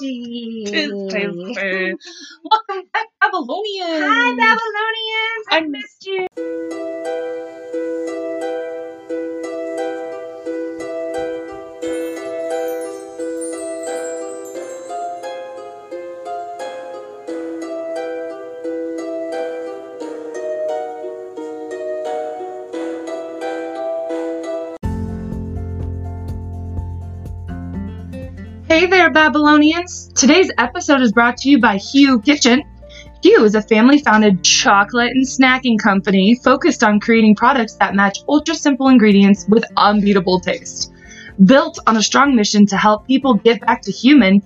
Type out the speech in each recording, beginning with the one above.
tasty. Tis tasty. Welcome back, Babylonians. Hi, Babylonians. I missed you. There, Babylonians! Today's episode is brought to you by Hu Kitchen. Hu is a family founded chocolate and snacking company focused on creating products that match ultra simple ingredients with unbeatable taste. Built on a strong mission to help people get back to human,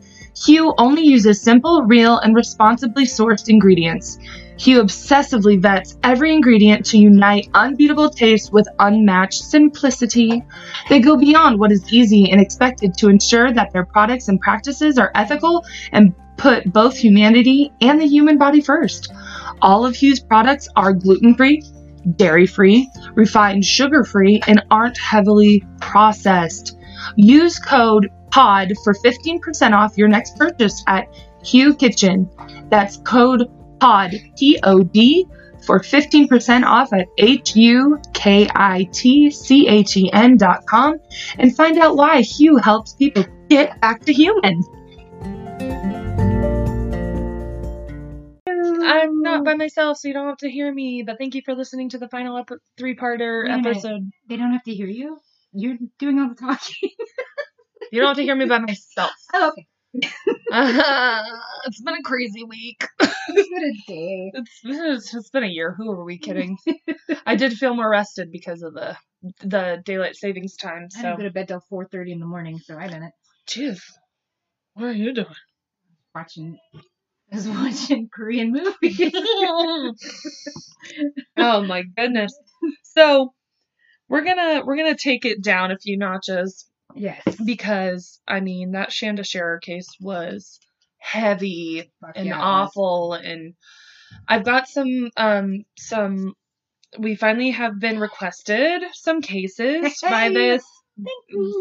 Hu only uses simple, real, and responsibly sourced ingredients. Hu obsessively vets every ingredient to unite unbeatable taste with unmatched simplicity. They go beyond what is easy and expected to ensure that their products and practices are ethical and put both humanity and the human body first. All of Hu's products are gluten free, dairy free, refined sugar free, and aren't heavily processed. Use code POD for 15% off your next purchase at Hu Kitchen. That's code POD, P O D, for 15% off at H-U-K-I-T-C-H-E-N dot com and find out why Hu helps people get back to human. I'm not by myself, so you don't have to hear me, but thank you for listening to the final ep- three-parter episode. They don't have to hear you. You're doing all the talking. You don't have to hear me by myself. oh, okay. it's been a crazy week. It's been a day. It's been, it's been a year. Who are we kidding? I did feel more rested because of the the daylight savings time. So. I didn't go to bed till 4:30 in the morning, so I didn't jeez, what are you doing? watching. I was watching Korean movies. oh my goodness. So we're gonna we're gonna take it down a few notches yes. because I mean that Shanda Sharer case was heavy Fuck and yeah, awful and I've got some um some we finally have been requested some cases by this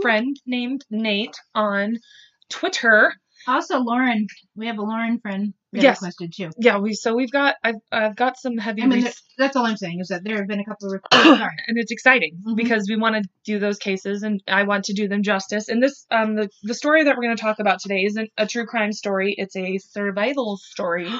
friend named Nate on Twitter. Also, Lauren. We have a Lauren friend that Yes. requested too. Yeah, we so we've got I've I've got some heavy I mean, res- that's all I'm saying is that there have been a couple of requests. Sorry. and it's exciting Mhm. because we want to do those cases and I want to do them justice. And this um the, the story that we're going to talk about today isn't a true crime story, it's a survival story.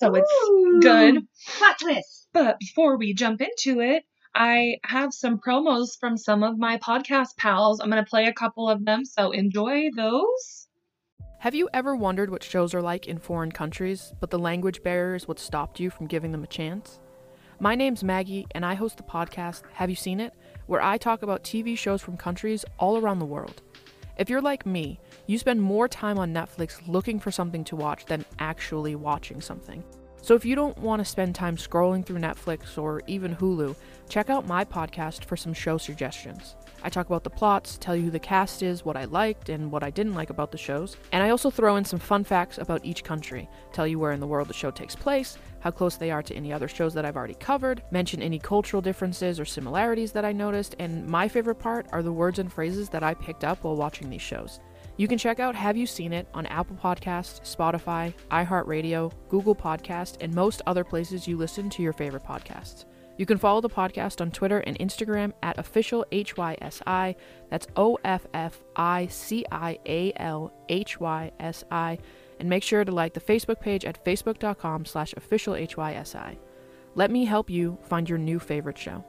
So it's Ooh. good. Plot twist. But before we jump into it, I have some promos from some of my podcast pals. I'm going to play a couple of them, so enjoy those. Have you ever wondered what shows are like in foreign countries, but the language barrier is what stopped you from giving them a chance? My name's Maggie, and I host the podcast Have You Seen It? where I talk about TV shows from countries all around the world. If you're like me, you spend more time on Netflix looking for something to watch than actually watching something. So if you don't want to spend time scrolling through Netflix or even Hulu, check out my podcast for some show suggestions. I talk about the plots, tell you who the cast is, what I liked and what I didn't like about the shows, and I also throw in some fun facts about each country, tell you where in the world the show takes place, how close they are to any other shows that I've already covered, mention any cultural differences or similarities that I noticed, and my favorite part are the words and phrases that I picked up while watching these shows. You can check out Have You Seen It on Apple Podcasts, Spotify, iHeartRadio, Google Podcast, and most other places you listen to your favorite podcasts. You can follow the podcast on Twitter and Instagram at official HYSI. That's O F F I C I A L H Y S I. And make sure to like the Facebook page at facebook.com slash official HYSI. Let me help you find your new favorite show.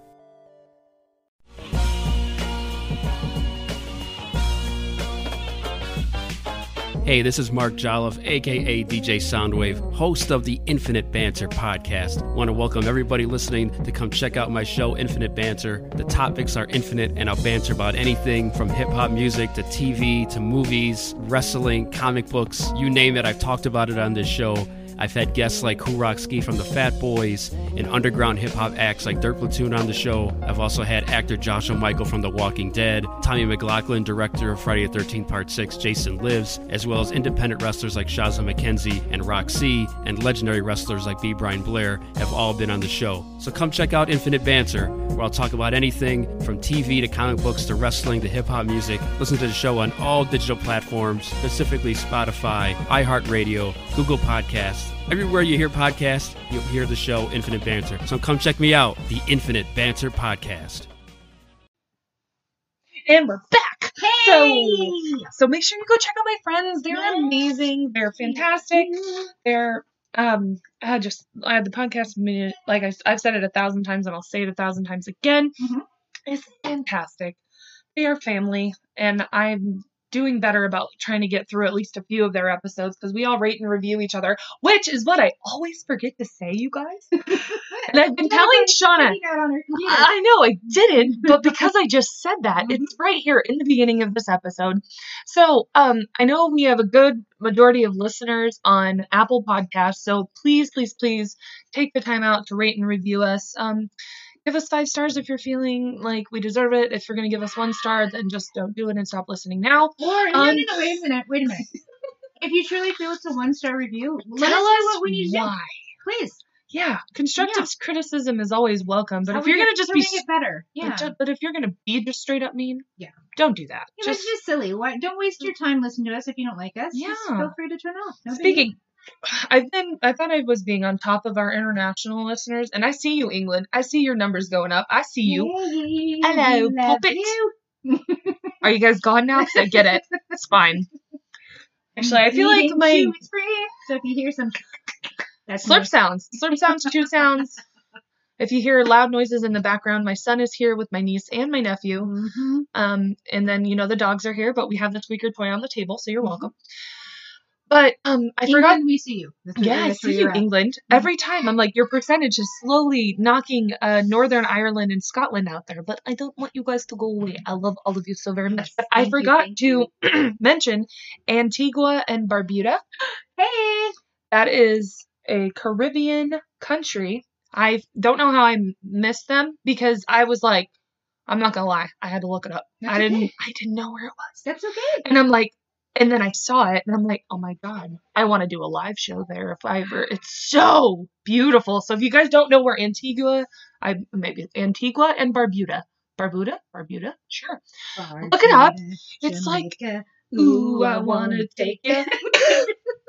Hey, this is Mark Jolliffe, aka DJ Soundwave, host of the Infinite Banter podcast. Want to welcome everybody listening to come check out my show, Infinite Banter. The topics are infinite, and I'll banter about anything from hip hop music to TV to movies, wrestling, comic books you name it. I've talked about it on this show. I've had guests like Who Ski from the Fat Boys and underground hip hop acts like Dirt Platoon on the show. I've also had actor Joshua Mikel from The Walking Dead, Tommy McLoughlin, director of Friday the 13th Part 6, Jason Lives, as well as independent wrestlers like Shazza McKenzie and Roxy, and legendary wrestlers like B. Brian Blair have all been on the show. So come check out Infinite Banter, where I'll talk about anything From TV to comic books to wrestling to hip hop music, listen to the show on all digital platforms, specifically Spotify, iHeartRadio, Google Podcasts. Everywhere you hear podcasts, you'll hear the show Infinite Banter. So come check me out, the Infinite Banter Podcast. And we're back. Hey! So, so make sure you go check out my friends. They're Yes. amazing. They're fantastic. They're um I just I have the podcast minute like I, I've said it a thousand times and I'll say it a thousand times again. Mhm. It's fantastic. They are family, and I'm doing better about trying to get through at least a few of their episodes because we all rate and review each other, which is what I always forget to say, you guys. and I've been telling Shauna. Putting that on her computer. I know I didn't, but because I just said that, it's right here in the beginning of this episode. So, um, I know we have a good majority of listeners on Apple Podcasts, so please, please, please take the time out to rate and review us. Um, give us five stars if you're feeling like we deserve it. If you're going to give us one star, then just don't do it and stop listening now. Or no, no, Um, no, wait a minute, wait a minute. if you truly feel it's a one star review, let Tell us know what we need to why. do. Please. Yeah, constructive criticism is always welcome, but How if you're to just be we get better. But, Yeah. ju- but if you're gonna be just straight up mean, Yeah. don't do that. Yeah, just it's just silly. Why? Don't waste your time listening to us if you don't like us. Just Yeah. feel free to turn off. No speaking. I've been. I thought I was being on top of our international listeners, and I see you, England. I see your numbers going up. I see you. Hey, Hello, puppet. you. Are you guys gone now? I get it. It's fine. Actually, I feel like my chew is free. So if you hear some, that's slurp me. sounds, slurp sounds, chew sounds. If you hear loud noises in the background, my son is here with my niece and my nephew. Mhm. Um, and then you know the dogs are here, but we have the squeaker toy on the table, so you're Mhm. welcome. But um, I England, forgot. we see you. That's where- Yeah, I see you, at. England. Every time I'm like, your percentage is slowly knocking uh, Northern Ireland and Scotland out there, but I don't want you guys to go away. I love all of you so very much. But I thank you, forgot thank to mention Antigua and Barbuda. Hey, That is a Caribbean country. I don't know how I missed them because I was like, I'm not gonna lie, I had to look it up. That's I didn't, okay. I didn't know where it was. that's okay. And I'm like, and then I saw it, and I'm like, oh my god, I want to do a live show there if I ever. It's so beautiful. So if you guys don't know where Antigua, I maybe Antigua and Barbuda, Barbuda, Barbuda, sure. Look it up. It's like, Ooh, I wanna take you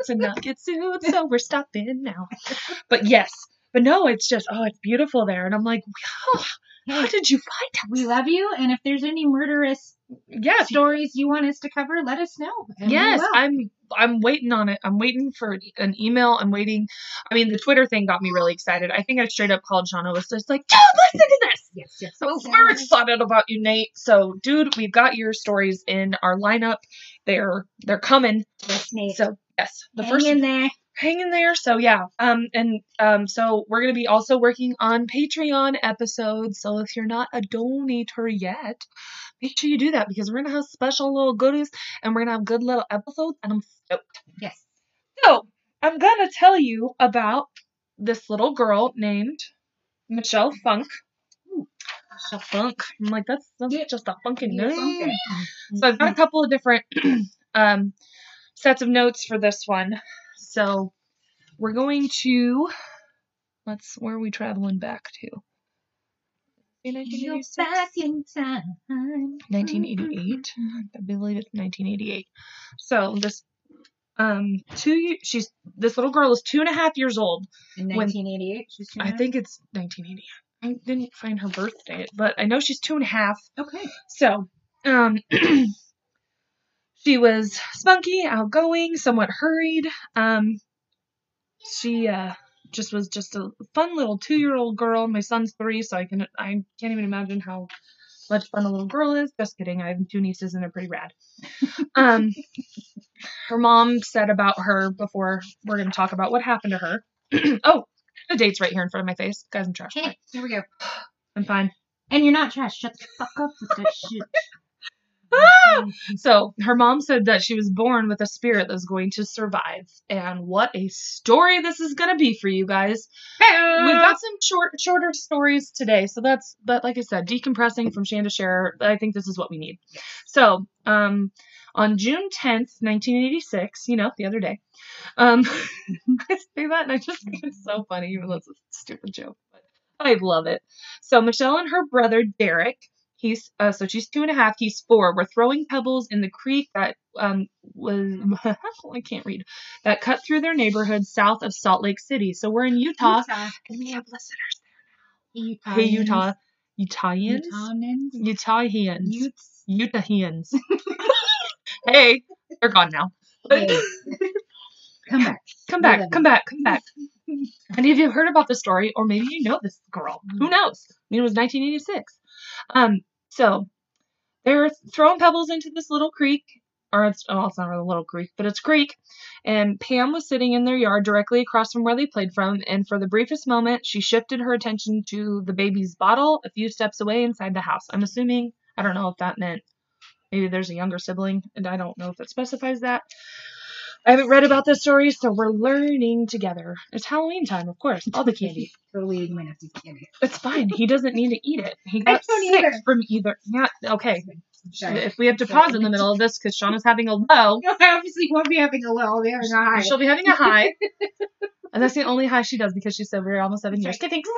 to not get sued, so we're stopping now. But yes, but no, it's just oh, it's beautiful there, and I'm like, wow, how did you find us? We love you, and if there's any murderous Yeah, stories you want us to cover, let us know. Yes. I'm I'm waiting on it. I'm waiting for an email. I'm waiting. I mean, the Twitter thing got me really excited. I think I straight up called Sean. I was just like, dude, listen to this. Yes, yes. So we're excited about you, Nate. So, dude, we've got your stories in our lineup. They're they're coming. Yes, Nate. So yes, the Hang first in there. Hang in there. So yeah, um, and um, so we're gonna be also working on Patreon episodes. So if you're not a donator yet, make sure you do that because we're gonna have special little goodies and we're gonna have good little episodes. And I'm stoked. Yes. So I'm gonna tell you about this little girl named Michelle Funk. Michelle Funk. I'm like that's, that's just a funky name. So I've got a couple of different um, sets of notes for this one. So we're going to let's where are we traveling back to? In 1986? back in time. 1988. I believe it's 1988. So this um two she's this little girl is two and a half years old. In 1988. she's two I think it's 1988. I didn't find her birth date, but I know she's two and a half. half. Okay. So, um, she was spunky, outgoing, somewhat hurried. Um, she uh, just was just a fun little two-year-old girl. My son's three, so I can I can't even imagine how much fun a little girl is. Just kidding. I have two nieces and they're pretty rad. um, her mom said about her before we're going to talk about what happened to her. oh, the date's right here in front of my face. Guys, I'm trash. Hey, here we go. I'm fine. And you're not trash. Shut the fuck up with that shit. Ah! So her mom said that she was born with a spirit that was going to survive. And what a story this is gonna be for you guys. We've got some short shorter stories today. So that's but like I said, decompressing from Shanda Share, I think this is what we need. So um on June 10th, 1986, you know, the other day, um, I say that and I just think it's so funny, even though it's a stupid joke, but I love it. So Michelle and her brother Derek, He's uh, so she's two and a half. He's four. We're throwing pebbles in the creek that um was I can't read that cut through their neighborhood south of Salt Lake City. So we're in Utah, Utah. and we have listeners. Utah. Hey Utah, Utahians. Utahians, Utes. Utahians. hey, they're gone now. Hey. Come back. Come back, come back, come back. Any of you have heard about the story, or maybe you know this girl. Who knows? I mean, it was 1986. Um, so they're throwing pebbles into this little creek, or it's oh, it's not really a little creek, but it's creek. And Pam was sitting in their yard directly across from where they played from, and for the briefest moment, she shifted her attention to the baby's bottle a few steps away inside the house. I'm assuming I don't know if that meant maybe there's a younger sibling, and I don't know if it specifies that. I haven't read about this story, so we're learning together. It's Halloween time, of course. All the candy. Totally eating my nasty candy. It's fine. He doesn't need to eat it. He I got don't sick either. from either. Yeah, okay. Sorry. If we have to pause in the middle of this because Shauna's having a low, No, I obviously won't be having a low. I'll be having a high. she'll be having a high. and that's the only high she does because she's sober almost seven years. Okay, thanks.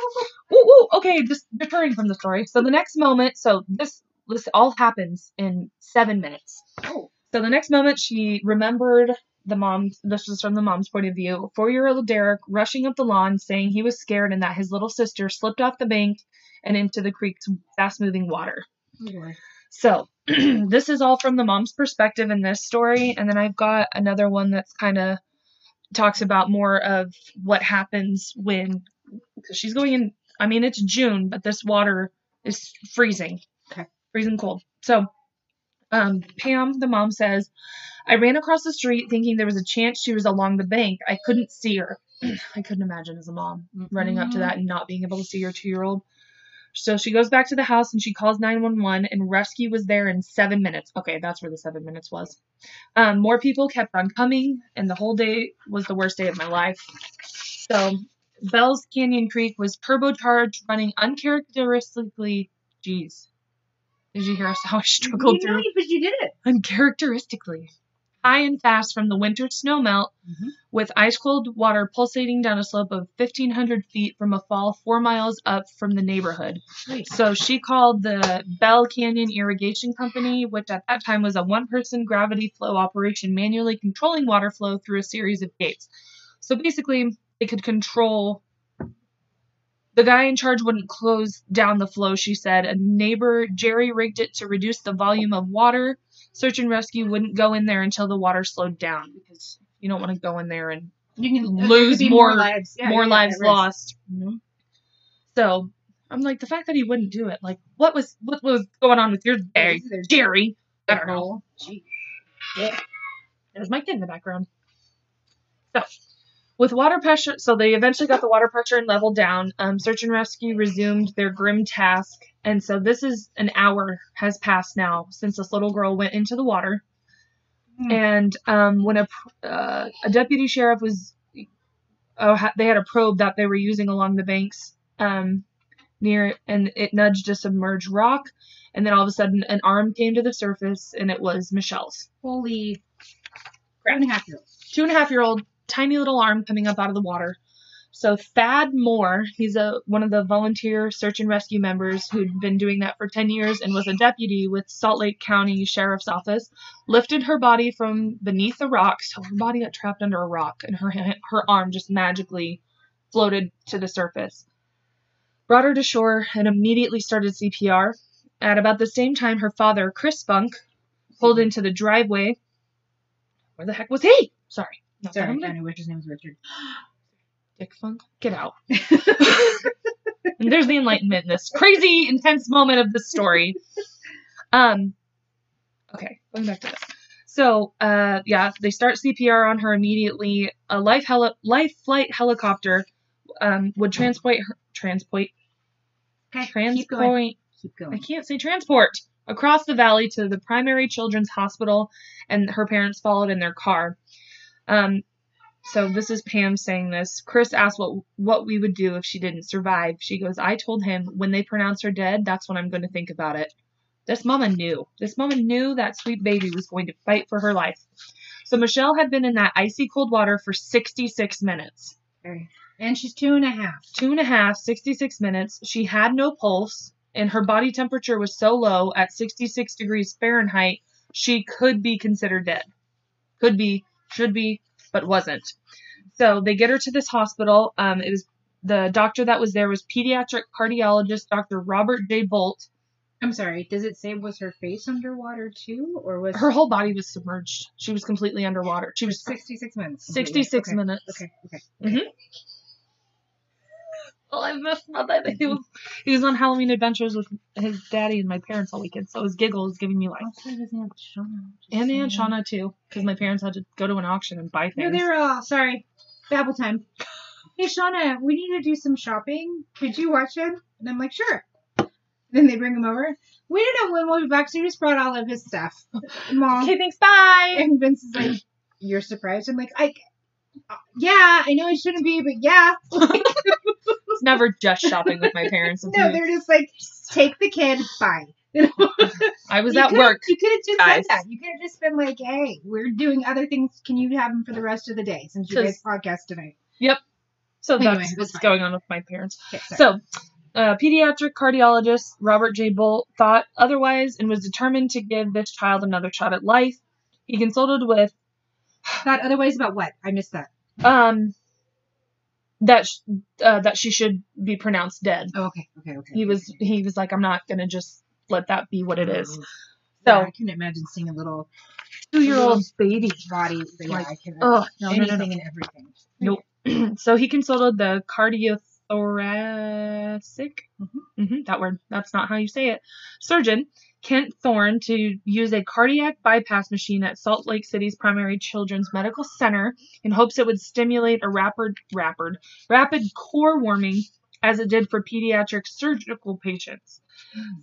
Ooh, ooh, okay, just deferring from the story. So the next moment, so this this all happens in seven minutes. Oh. So the next moment, she remembered the mom. This was from the mom's point of view. Four-year-old Derek rushing up the lawn, saying he was scared and that his little sister slipped off the bank and into the creek's fast-moving water. Oh, so this is all from the mom's perspective in this story, and then I've got another one that's kind of talks about more of what happens when she's going in. I mean, it's June, but this water is freezing. Okay. freezing cold. So, um, Pam, the mom says, I ran across the street thinking there was a chance she was along the bank. I couldn't see her. I couldn't imagine as a mom running up to that and not being able to see your two year old. So she goes back to the house and she calls 911 and rescue was there in seven minutes. Okay, that's where the seven minutes was. Um, more people kept on coming and the whole day was the worst day of my life. So Bell's Canyon Creek was turbocharged, running uncharacteristically. Jeez. Did you hear us how I struggled you through? know, but you did it. uncharacteristically high and fast from the winter snow melt Mhm. with ice cold water pulsating down a slope of 1500 feet from a fall four miles up from the neighborhood so she called the bell canyon irrigation company which at that time was a one person gravity flow operation manually controlling water flow through a series of gates so basically they could control the guy in charge wouldn't close down the flow, she said. A neighbor, Jerry, rigged it to reduce the volume of water. Search and rescue wouldn't go in there until the water slowed down because you don't want to go in there and You can Lose be more- lives. Yeah, more yeah, lives lost. So I'm like, the fact that he wouldn't do it, like, what was what was going on with your day, There's Jerry? I don't know. Gee. There's my kid in the background. So, with water pressure, so they eventually got the water pressure and leveled down. Um, search and rescue resumed their grim task, and so this is an hour has passed now since this little girl went into the water. Hmm. And um, when a uh, a deputy sheriff was, oh, ha- they had a probe that they were using along the banks um, near, and it nudged a submerged rock. And then all of a sudden, an arm came to the surface, and it was Michelle's Holy crap. Two and a half year old. two and a half year old tiny little arm coming up out of the water. So Thad Moore, he's a one of the volunteer search and rescue members who'd been doing that for 10 years and was a deputy with Salt Lake County Sheriff's Office, lifted her body from beneath the rock. So her body got trapped under a rock and her her arm just magically floated to the surface. Brought her to shore and immediately started CPR. At about the same time, her father, Chris Funk, pulled into the driveway. Where the heck was he? Sorry. Not Sorry, only wish his name was Richard. Dick Funk, get out. and there's the enlightenment in this crazy, intense moment of the story. Um, okay, going back to this. So, uh, yeah, they start CPR on her immediately. A life heli- life flight helicopter um, would transport her, transport Okay, transport. keep going. Keep going. I can't say transport across the valley to the primary children's hospital, and her parents followed in their car. Um, so this is Pam saying this. Chris asked what what we would do if she didn't survive. She goes, "I told him when they pronounce her dead, that's when I'm going to think about it." This mama knew. This mama knew that sweet baby was going to fight for her life. So Michelle had been in that icy cold water for 66 minutes And she's two and a half. two and a half, 66 minutes. She had no pulse and her body temperature was so low at 66 degrees Fahrenheit, she could be considered dead. Could be, should be, but wasn't. So they get her to this hospital. Um, it was the doctor that was there was pediatric cardiologist Dr. Robert J. Bolt. I'm sorry. Does it say was her face underwater too, or was Her whole body was submerged. She was completely underwater. She was 66 minutes? 66 okay. minutes. Okay. Okay. Oh, I missed my baby. He was, he was on Halloween adventures with his daddy and my parents all weekend, so his giggle is giving me life. Also, his Aunt Shauna. And Aunt Shauna too, because my parents had to go to an auction and buy No, things. they were all sorry. Babble time. Hey Shauna, we need to do some shopping. Could you watch him? And I'm like, sure. Then they bring him over. We don't know when we'll be back, so he just brought all of his stuff. Mom. okay, thanks. Bye. And Vince is like, "You're surprised?" I'm like, "I, uh, yeah, I know I shouldn't be, but yeah." It's never just shopping with my parents. No, they're just like, "Take the kid, bye." I was You at work. You could have just guys. said that. You could have just been like, "Hey, we're doing other things. Can you have them for the rest of the day since you guys podcast tonight?" Yep. So Anyway, that's that's what's fine. going on with my parents. Okay. So, uh, pediatric cardiologist Robert J. Bolt thought otherwise and was determined to give this child another shot at life. He consulted with thought otherwise about what? I missed that. um that sh- uh, that she should be pronounced dead. Oh, okay, okay, okay. He was he was like, I'm not gonna just let that be what it is. Yeah, So I can imagine seeing a little two year old baby. body. But yeah, Like, I can. Oh no, no, no, no. and everything. Nope. so he consulted the cardiothoracic, hmm that word, that's not how you say it, surgeon, Kent Thorne, to use a cardiac bypass machine at Salt Lake City's primary children's medical center in hopes it would stimulate a rapid, rapid, rapid core warming as it did for pediatric surgical patients.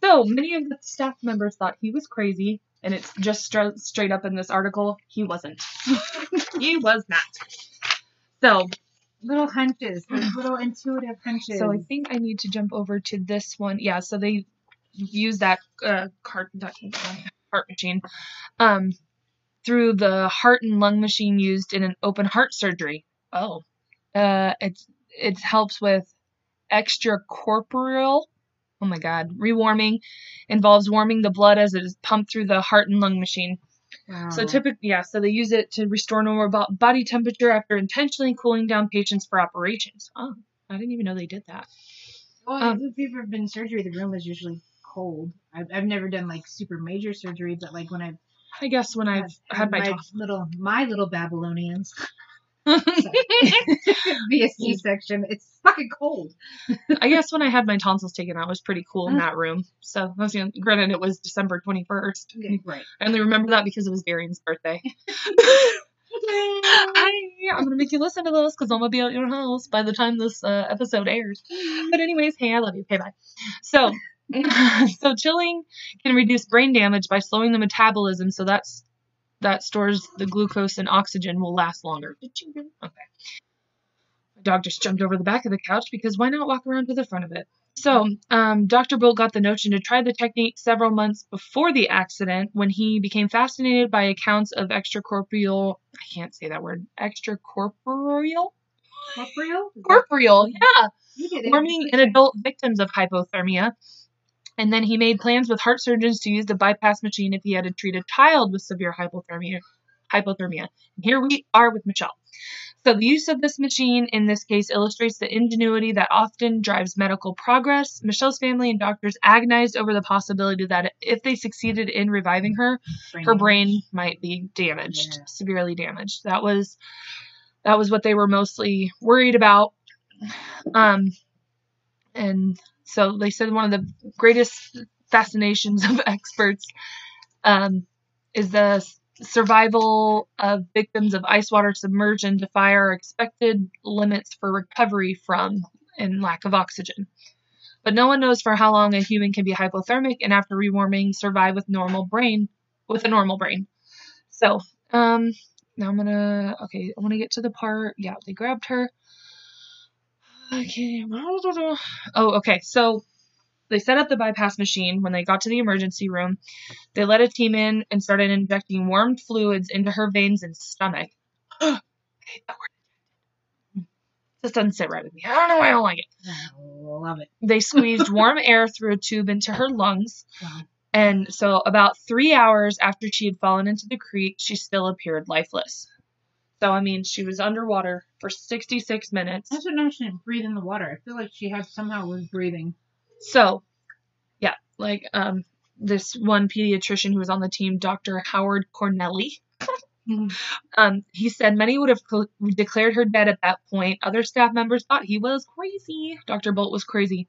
So many of the staff members thought he was crazy, and it's just stra- straight up in this article, he wasn't. he was not. So Little hunches, little intuitive hunches. So I think I need to jump over to this one. Yeah, so they use that uh, cart, that uh, heart machine um, through the heart and lung machine used in an open heart surgery. Oh, uh, it's it helps with extracorporeal. Oh my God, rewarming involves warming the blood as it is pumped through the heart and lung machine. Wow. So typically, yeah, so they use it to restore normal body temperature after intentionally cooling down patients for operations. Oh, I didn't even know they did that. Well, um, if you've ever been in surgery, the room is usually cold. I've, I've never done like super major surgery, but like when I've I guess when I've had my, my little my little Babylonians via C section, it's fucking cold. I guess when I had my tonsils taken out, it was pretty cool in that room. So, I was, you know, granted, it was December 21st. Right. I only remember that because it was Darian's birthday. I, I'm gonna make you listen to this because I'm gonna be at your house by the time this uh, episode airs. But anyways, hey, I love you. Okay, bye. So, so chilling can reduce brain damage by slowing the metabolism, so that's that stores the glucose and oxygen will last longer. Did you really? Okay. My dog just jumped over the back of the couch because why not walk around to the front of it? So, um, Dr. Bolt got the notion to try the technique several months before the accident when he became fascinated by accounts of extracorporeal, I can't say that word, extracorporeal? Corporeal? Corporeal, yeah, You did it. warming in adult victims of hypothermia. And then he made plans with heart surgeons to use the bypass machine if he had to treat a child with severe hypothermia. Hypothermia. And here we are with Michelle. So the use of this machine in this case illustrates the ingenuity that often drives medical progress. Michelle's family and doctors agonized over the possibility that if they succeeded in reviving her, her brain might be damaged, Yeah. severely damaged. That was that was what they were mostly worried about. Um, and so they said one of the greatest fascinations of experts um, is the survival of victims of ice water submersion defy our expected limits for recovery from and lack of oxygen. But no one knows for how long a human can be hypothermic and after rewarming survive with normal brain with a normal brain. So, um, now I'm gonna okay, I wanna get to the part. Yeah, they grabbed her. Okay. Oh, okay. So they set up the bypass machine when they got to the emergency room. They let a team in and started injecting warm fluids into her veins and stomach. I hate that word. This doesn't sit right with me. I don't know why I don't like it. I love it. They squeezed warm air through a tube into her lungs. Wow. And so, about three hours after she had fallen into the creek, she still appeared lifeless. So, I mean, she was underwater for 66 minutes. I also know she didn't breathe in the water. I feel like she had somehow was breathing. So, yeah, like um, this one pediatrician who was on the team, Dr. Howard Corneli, um, he said many would have cl- declared her dead at that point. Other staff members thought he was crazy. Dr. Bolt was crazy.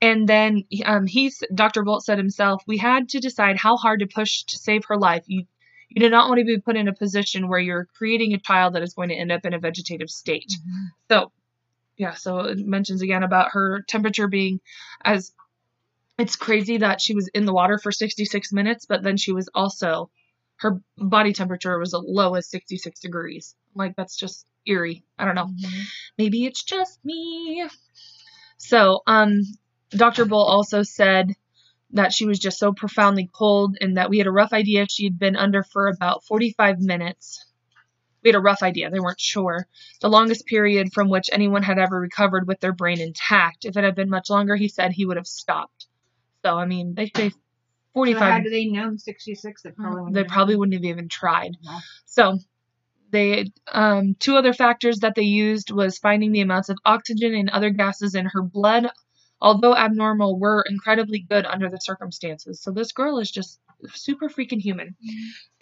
And then um, he, Dr. Bolt said himself, we had to decide how hard to push to save her life. You, you do not want to be put in a position where you're creating a child that is going to end up in a vegetative state. So, yeah, so it mentions again about her temperature being as it's crazy that she was in the water for 66 minutes, but then she was also her body temperature was as low as 66 degrees. Like that's just eerie. I don't know. Maybe it's just me. So, um Dr. Bolt also said that she was just so profoundly cold and that we had a rough idea she'd been under for about 45 minutes. We had a rough idea, they weren't sure. The longest period from which anyone had ever recovered with their brain intact. If it had been much longer, he said he would have stopped. So, I mean, they say So 45 had they known 66, they probably wouldn't they have probably wouldn't have even tried. So they um, two other factors that they used was finding the amounts of oxygen and other gases in her blood, although abnormal, were incredibly good under the circumstances. So this girl is just super freaking human.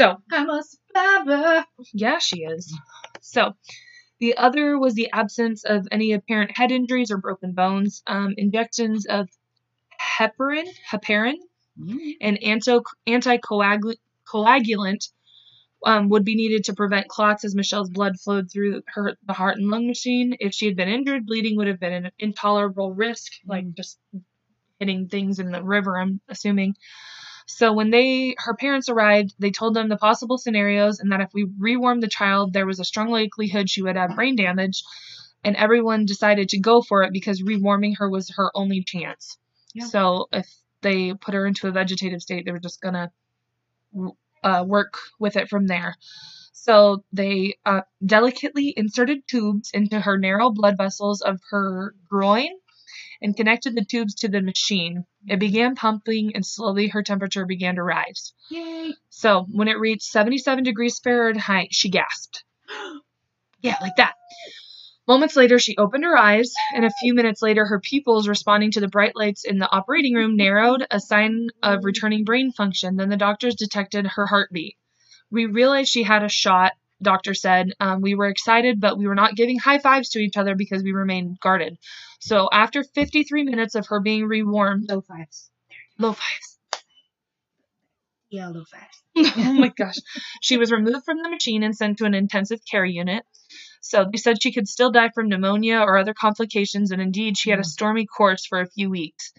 So I'm a survivor. yeah, she is. So the other was the absence of any apparent head injuries or broken bones. Um, injections of heparin, heparin, an anto- anticoagulant um, would be needed to prevent clots as Michelle's blood flowed through her the heart and lung machine. If she had been injured, bleeding would have been an intolerable risk, like just hitting things in the river. I'm assuming. So when they her parents arrived, they told them the possible scenarios and that if we rewarmed the child, there was a strong likelihood she would have brain damage. And everyone decided to go for it because rewarming her was her only chance. Yeah. So if they put her into a vegetative state, they were just gonna uh, work with it from there. So they uh, delicately inserted tubes into her narrow blood vessels of her groin and connected the tubes to the machine. It began pumping and slowly her temperature began to rise. Yay. So when it reached 77 degrees Fahrenheit, she gasped. Yeah, like that. Moments later, she opened her eyes, and a few minutes later, her pupils, responding to the bright lights in the operating room, narrowed, a sign of returning brain function. Then the doctors detected her heartbeat. We realized she had a shot, doctor said. Um, we were excited, but we were not giving high fives to each other because we remained guarded. So after 53 minutes of her being rewarmed, Low fives. low fives. Yeah, low fives. oh my gosh. She was removed from the machine and sent to an intensive care unit. So they said she could still die from pneumonia or other complications, and indeed, she had a stormy course for a few weeks.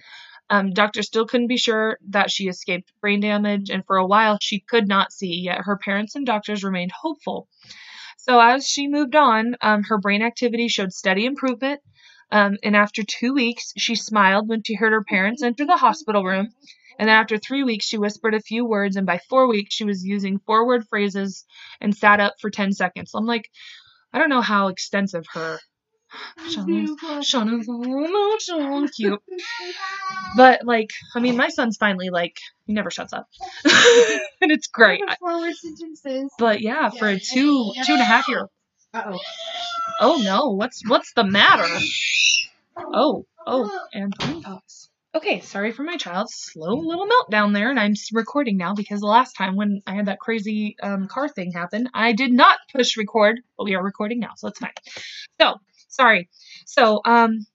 Um, doctors still couldn't be sure that she escaped brain damage, and for a while she could not see, yet her parents and doctors remained hopeful. So as she moved on, um, her brain activity showed steady improvement, um, and after two weeks, she smiled when she heard her parents enter the hospital room. And then after three weeks, she whispered a few words, and by four weeks, she was using four word phrases and sat up for 10 seconds. I'm like, I don't know how extensive her. Shauna's, Shauna's oh, so cute. But, like, I mean, my son's finally, like, he never shuts up. and it's great. Forward sentences. But yeah, for a two, two and a half year. Uh oh. Oh no, what's, what's the matter? Oh, oh, and brain pops. Okay, sorry for my child's slow little meltdown there, and I'm recording now because the last time when I had that crazy um, car thing happen, I did not push record, but we are recording now, so it's fine. So, sorry. So, um,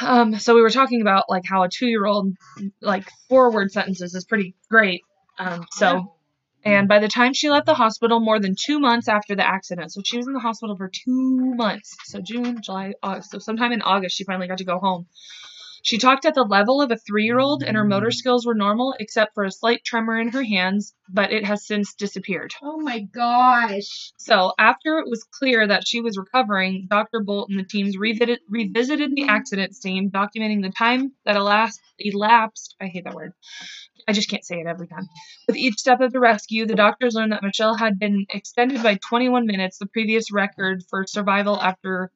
um, so we were talking about like how a two-year-old like four-word sentences is pretty great. Um, so. And by the time she left the hospital, more than two months after the accident, so she was in the hospital for two months. So June, July, August. So sometime in August, she finally got to go home. She talked at the level of a three year old, and her motor skills were normal except for a slight tremor in her hands, but it has since disappeared. Oh my gosh. So, after it was clear that she was recovering, Dr. Bolt and the teams revisited, revisited the accident scene, documenting the time that elapsed, elapsed. I hate that word. I just can't say it every time. With each step of the rescue, the doctors learned that Michelle had been extended by 21 minutes, the previous record for survival after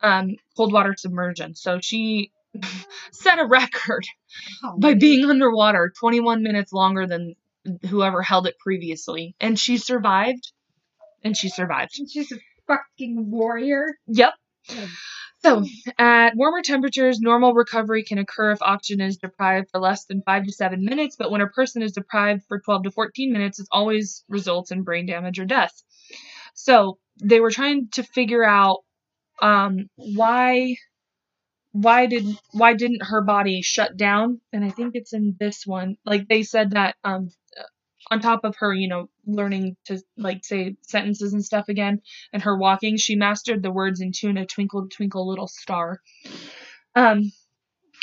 um, cold water submersion. So she set a record Oh, by being underwater 21 minutes longer than whoever held it previously. And she survived. And she survived. She's a fucking warrior. Yep. Yeah. So, at warmer temperatures, normal recovery can occur if oxygen is deprived for less than 5 to 7 minutes, but when a person is deprived for 12 to 14 minutes, it always results in brain damage or death. So, they were trying to figure out um, why why did why didn't her body shut down? And i think it's in this one like they said that um on top of her you know learning to like say sentences and stuff again and her walking she mastered the words in tune a twinkle twinkle little star. Um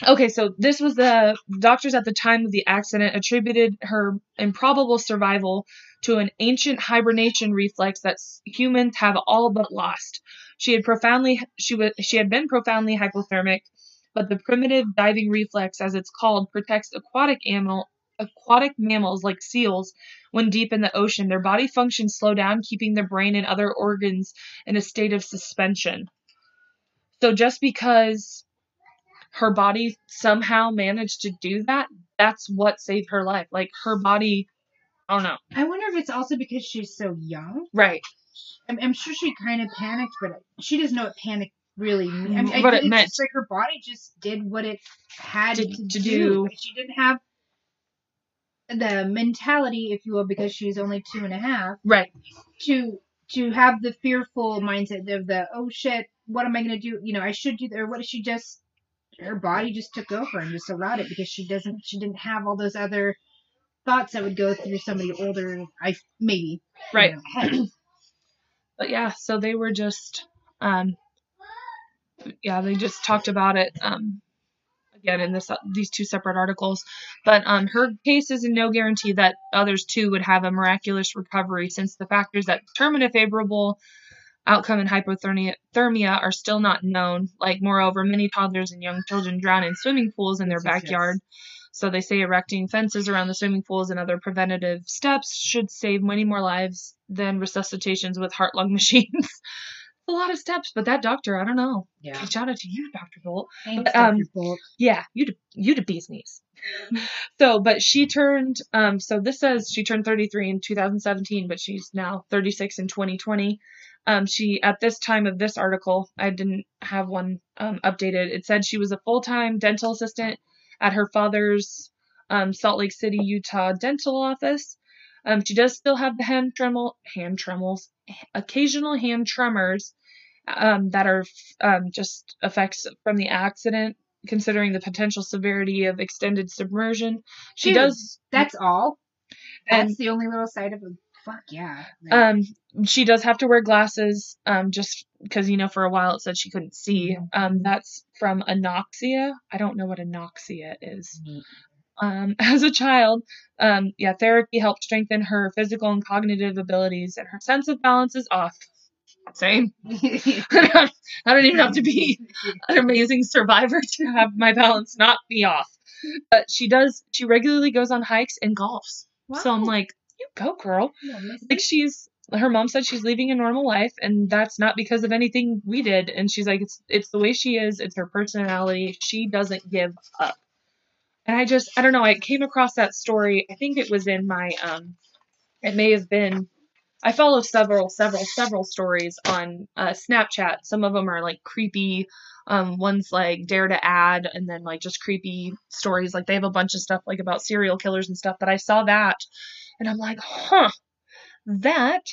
okay so this was the doctors at the time of the accident attributed her improbable survival to an ancient hibernation reflex that humans have all but lost she had profoundly she was she had been profoundly hypothermic but the primitive diving reflex as it's called protects aquatic animal aquatic mammals like seals when deep in the ocean. Their body functions slow down keeping their brain and other organs in a state of suspension. So just because her body somehow managed to do that that's what saved her life. Like her body i don't know. I wonder if it's also because she's so young. right I'm, I'm sure she kind of panicked, but she doesn't know what panic really means. I mean, mm-hmm. I What think it meant. just like her body just did what it had To- to, to do. Like, She didn't have the mentality, if you will, because she's only two and a half, right to to have the fearful mindset of the oh shit, what am I gonna do? You know, I should do that. Or what if she just her body just took over and just allowed it because she doesn't she didn't have all those other thoughts that would go through somebody older. I maybe you Right. know, head. but yeah so they were just um yeah they just talked about it um again in this these two separate articles. But um her case is in no guarantee that others too would have a miraculous recovery since the factors that determine a favorable outcome in hypothermia are still not known. Like moreover many toddlers and young children drown in swimming pools in their Yes, yes, backyard so they say erecting fences around the swimming pools and other preventative steps should save many more lives than resuscitations with heart lung machines. a lot of steps, but that doctor, I don't know. Yeah. Shout out to you, Dr. Bolt. Thanks, Um, Dr. Bolt. Yeah, you to, you to bee's knees. so, but she turned, um, so this says she turned 33 in 2017, but she's now 36 in 2020. Um, she, at this time of this article, I didn't have one um, updated. It said she was a full time dental assistant at her father's um, Salt Lake City, Utah dental office. Um, she does still have the hand tremble, hand trembles, occasional hand tremors um, that are um, just effects from the accident, considering the potential severity of extended submersion. She Dude, does. That's all. That's And- the only little side of it. Fuck yeah. Um, she does have to wear glasses, um, just because you know for a while it said she couldn't see. Um, that's from anoxia. I don't know what anoxia is. Um, as a child, um, yeah, therapy helped strengthen her physical and cognitive abilities, and her sense of balance is off. Same. I don't even have to be an amazing survivor to have my balance not be off. But she does. She regularly goes on hikes and golfs. Wow. So I'm like, you go, girl. Like she's her mom said she's leaving a normal life and that's not because of anything we did. And she's like it's it's the way she is. It's her personality. She doesn't give up. And i just i don't know i came across that story. I think it was in my um it may have been i follow several several several stories on uh, snapchat. Some of them are like creepy um one's like dare to add and then like just creepy stories. Like they have a bunch of stuff like about serial killers and stuff but i saw that and i'm like huh that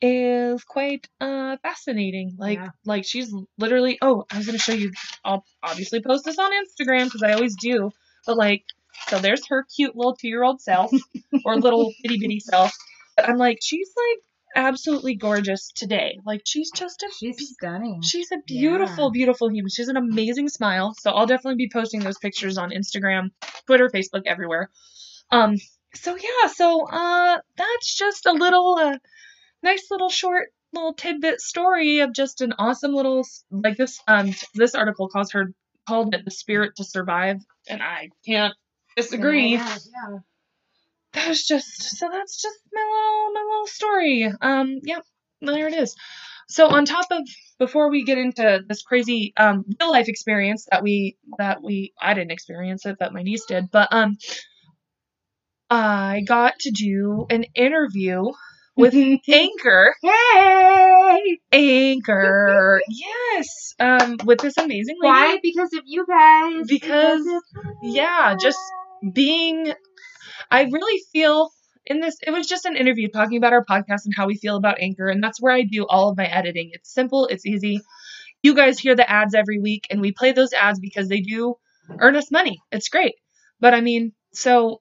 is quite uh fascinating like Yeah. like she's literally oh i was gonna show you i'll obviously post this on instagram because i always do but like so there's her cute little two-year-old self or little bitty bitty self but i'm like she's like absolutely gorgeous today like she's just a She's stunning. She's a beautiful, Yeah. beautiful human. She's an amazing smile. So I'll definitely be posting those pictures on Instagram, Twitter, Facebook, everywhere. Um, so yeah, so uh that's just a little uh nice little short little tidbit story of just an awesome little like this um this article calls her called it the spirit to survive and I can't disagree. Yeah, yeah. that was just so that's just my little my little story. Um yep there it is. So on top of before we get into this crazy um, real life experience that we that we I didn't experience it, that my niece did, but um, I got to do an interview with Anchor. Hey! Anchor, yes, um, with this amazing lady. Why? Because of you guys. Because, of yeah, just being I really feel in this it was just an interview talking about our podcast and how we feel about Anchor and that's where I do all of my editing. It's simple, it's easy. You guys hear the ads every week and we play those ads because they do earn us money. It's great. But I mean, so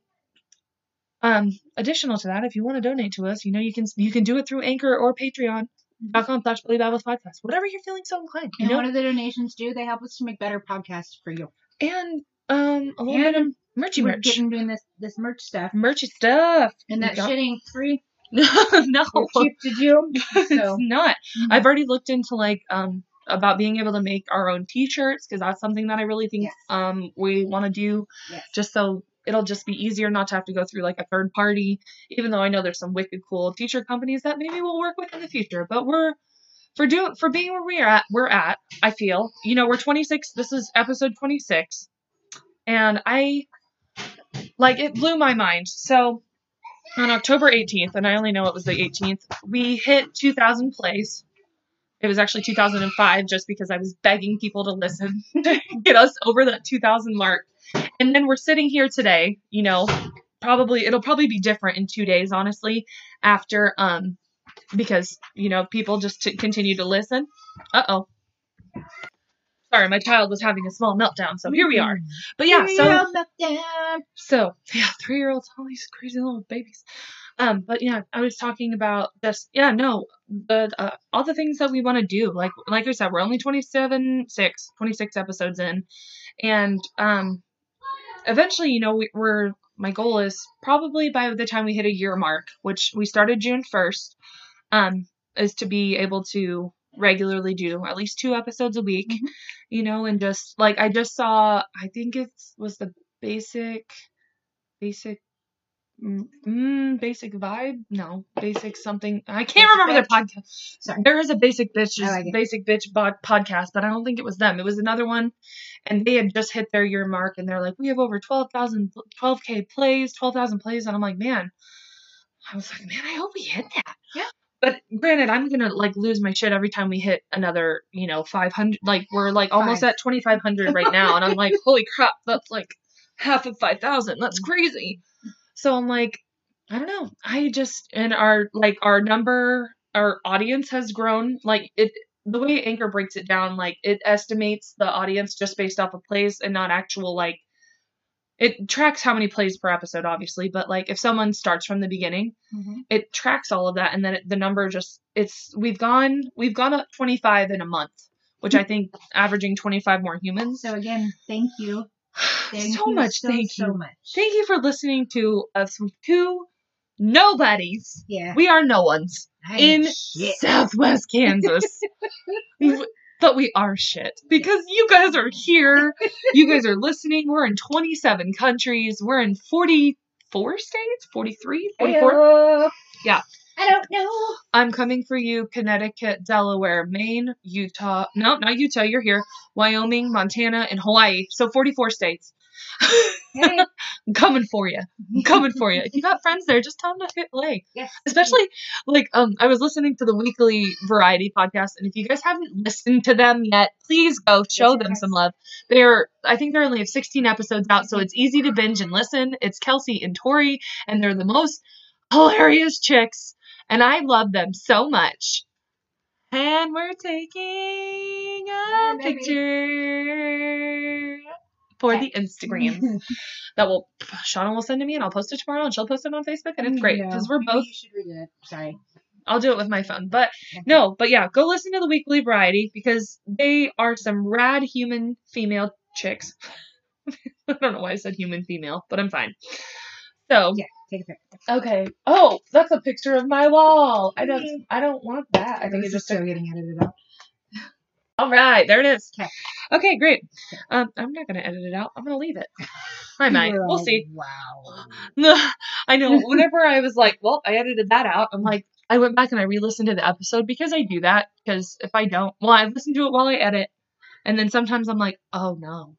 um additional to that, if you want to donate to us, you know you can you can do it through Anchor or Patreon.com slash Bloody Babbles podcast. Whatever you're feeling so inclined. You And know? what do the donations do? They help us to make better podcasts for you. and um a little And bit of merchy We're merch. getting doing this this merch stuff, merchy stuff. and that shit ain't free. no, It's cheap to do. it's So not. Mhm. I've already looked into like um about being able to make our own T-shirts because that's something that I really think Yes. um we want to do Yes. just so it'll just be easier not to have to go through like a third party. Even though I know there's some wicked cool T-shirt companies that maybe we'll work with in the future, but we're for doing for being where we're at, we're at. I feel you know we're 26. This is episode 26, and I like it blew my mind. So on October 18th, and I only know it was the 18th, we hit 2,000 plays. It was actually 2005 just because I was begging people to listen to get us over that 2000 mark. And then we're sitting here today, you know, probably it'll probably be different in 2 days honestly after um because, you know, people just to continue to listen. Uh-oh. Sorry, my child was having a small meltdown, so here we are. But yeah, so so yeah, three year olds, all these crazy little babies. Um, but yeah, I was talking about just yeah, no, the uh, all the things that we want to do. Like like I said, we're only 27, 6, 26 episodes in, and um, eventually, you know, we, we're my goal is probably by the time we hit a year mark, which we started June first, um, is to be able to regularly do at least two episodes a week, Mhm. you know, and just like I just saw, I think it was the basic, basic. Mm, mm, basic vibe? No, basic something. I can't Basic remember their podcast. Sorry. There is a basic bitch, like basic bitch bod- podcast, but I don't think it was them. It was another one, and they had just hit their year mark, and they're like, "We have over 12,000, 12k plays, 12,000 plays," and I'm like, "Man," I was like, "Man, I hope we hit that." Yeah. But granted, I'm gonna like lose my shit every time we hit another, you know, 500. Like we're like almost Five. at 2,500 right now, and I'm like, "Holy crap, that's like half of 5,000. That's crazy." So I'm like, I don't know. I just and our like our number, our audience has grown. Like it, the way Anchor breaks it down, like it estimates the audience just based off of plays and not actual like. It tracks how many plays per episode, obviously, but like if someone starts from the beginning, Mhm. it tracks all of that, and then it, the number just it's we've gone we've gone up 25 in a month, which I think averaging 25 more humans. So again, thank you. Thank so you much, so, thank so you. much. Thank you for listening to us two nobodies. Yeah. We are no ones I in shit. Southwest Kansas. but we are shit because you guys are here. You guys are listening. We're in 27 countries. We're in 44 states, 43, 44. Ayo. Yeah. I don't know. I'm coming for you, Connecticut, Delaware, Maine, Utah. No, not Utah. You're here. Wyoming, Montana, and Hawaii. So 44 states. Hey. I'm coming for you. I'm coming for you. If you got friends there, just tell them to hit play. Yes. Especially like um, I was listening to the weekly variety podcast, and if you guys haven't listened to them yet, please go show Yes, them yes. some love. They're I think they're only have 16 episodes out, so it's easy to binge and listen. It's Kelsey and Tori, and they're the most hilarious chicks, and I love them so much. And we're taking a picture for the Instagram that will Shauna will send to me and I'll post it tomorrow and she'll post it on Facebook and it's mm, great No, because we're maybe both You should read it. Sorry. I'll do it with my phone. But no, but yeah, go listen to the weekly variety because they are some rad human female chicks. I don't know why I said human female, but I'm fine. So Yeah. Take a picture. okay. Oh, that's a picture of my wall. I don't I don't want that. I think it is just so getting edited out. all right, there it is. Okay. Okay, great. Um, I'm not gonna edit it out. I'm gonna leave it. I might. We'll see. Wow. I know. Whenever I was like, well, I edited that out. I'm like, I went back and I re-listened to the episode because I do that. Because if I don't, well, I listen to it while I edit, and then sometimes I'm like, oh no,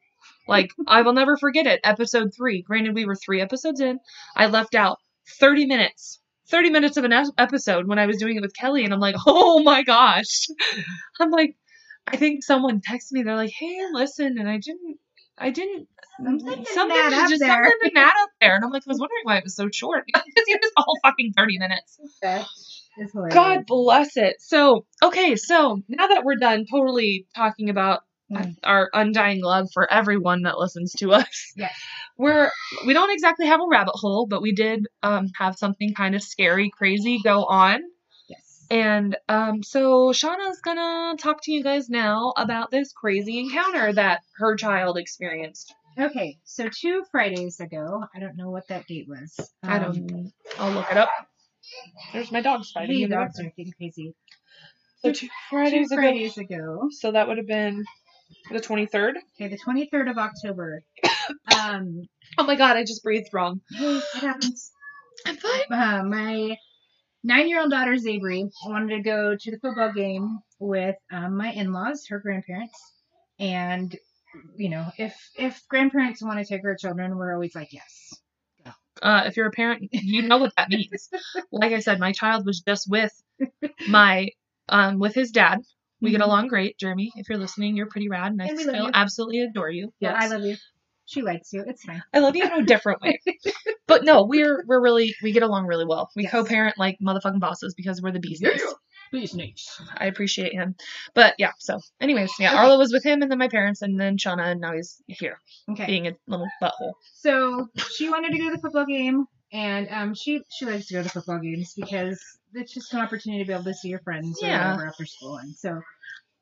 like I will never forget it. Episode three. Granted, we were three episodes in. I left out 30 minutes. 30 minutes of an episode when I was doing it with Kelly, and I'm like, oh my gosh. I'm like, I think someone texted me. They're like, "Hey, listen," and I didn't, I didn't. Something something up just there. something didn't up there, and I'm like, I was wondering why it was so short because it was all fucking 30 minutes. Is. God bless it. So, okay, so now that we're done totally talking about Mm. our undying love for everyone that listens to us, Yes. we're we don't exactly have a rabbit hole, but we did um, have something kind of scary, crazy go on. Yes. And um, so Shauna's gonna talk to you guys now about this crazy encounter that her child experienced. Okay, so two Fridays ago, I don't know what that date was. I Um, don't. I'll look it up. There's my dogs fighting. Hey, the dogs background. are getting crazy. So two Fridays two ago. Fridays ago. So that would have been the 23rd. Okay, the 23rd of October. Um, Oh my god, I just breathed wrong. hey, it happens. I'm fine. Uh, my nine-year-old daughter Zaibree wanted to go to the football game with um, my in-laws, her grandparents, and you know, if if grandparents want to take our children, we're always like yes. Uh, if you're a parent, you know what that means. like I said, my child was just with my um with his dad. We get Mhm. along great, Jeremy. If you're listening, you're pretty rad, and I And we still you. absolutely adore you. Yeah, Yes. I love you. She likes you. It's fine. I love you in a different way. But no, we're we're really we get along really well. We Yes. co-parent like motherfucking bosses because we're the bees. Please, nice. I appreciate him. But yeah, so anyways, yeah, Okay. Arlo was with him and then my parents and then Shauna and now he's here Okay. being a little butthole. So she wanted to go to the football game, and um, she she likes to go to football games because it's just an opportunity to be able to see your friends or Yeah. whatever after school. And so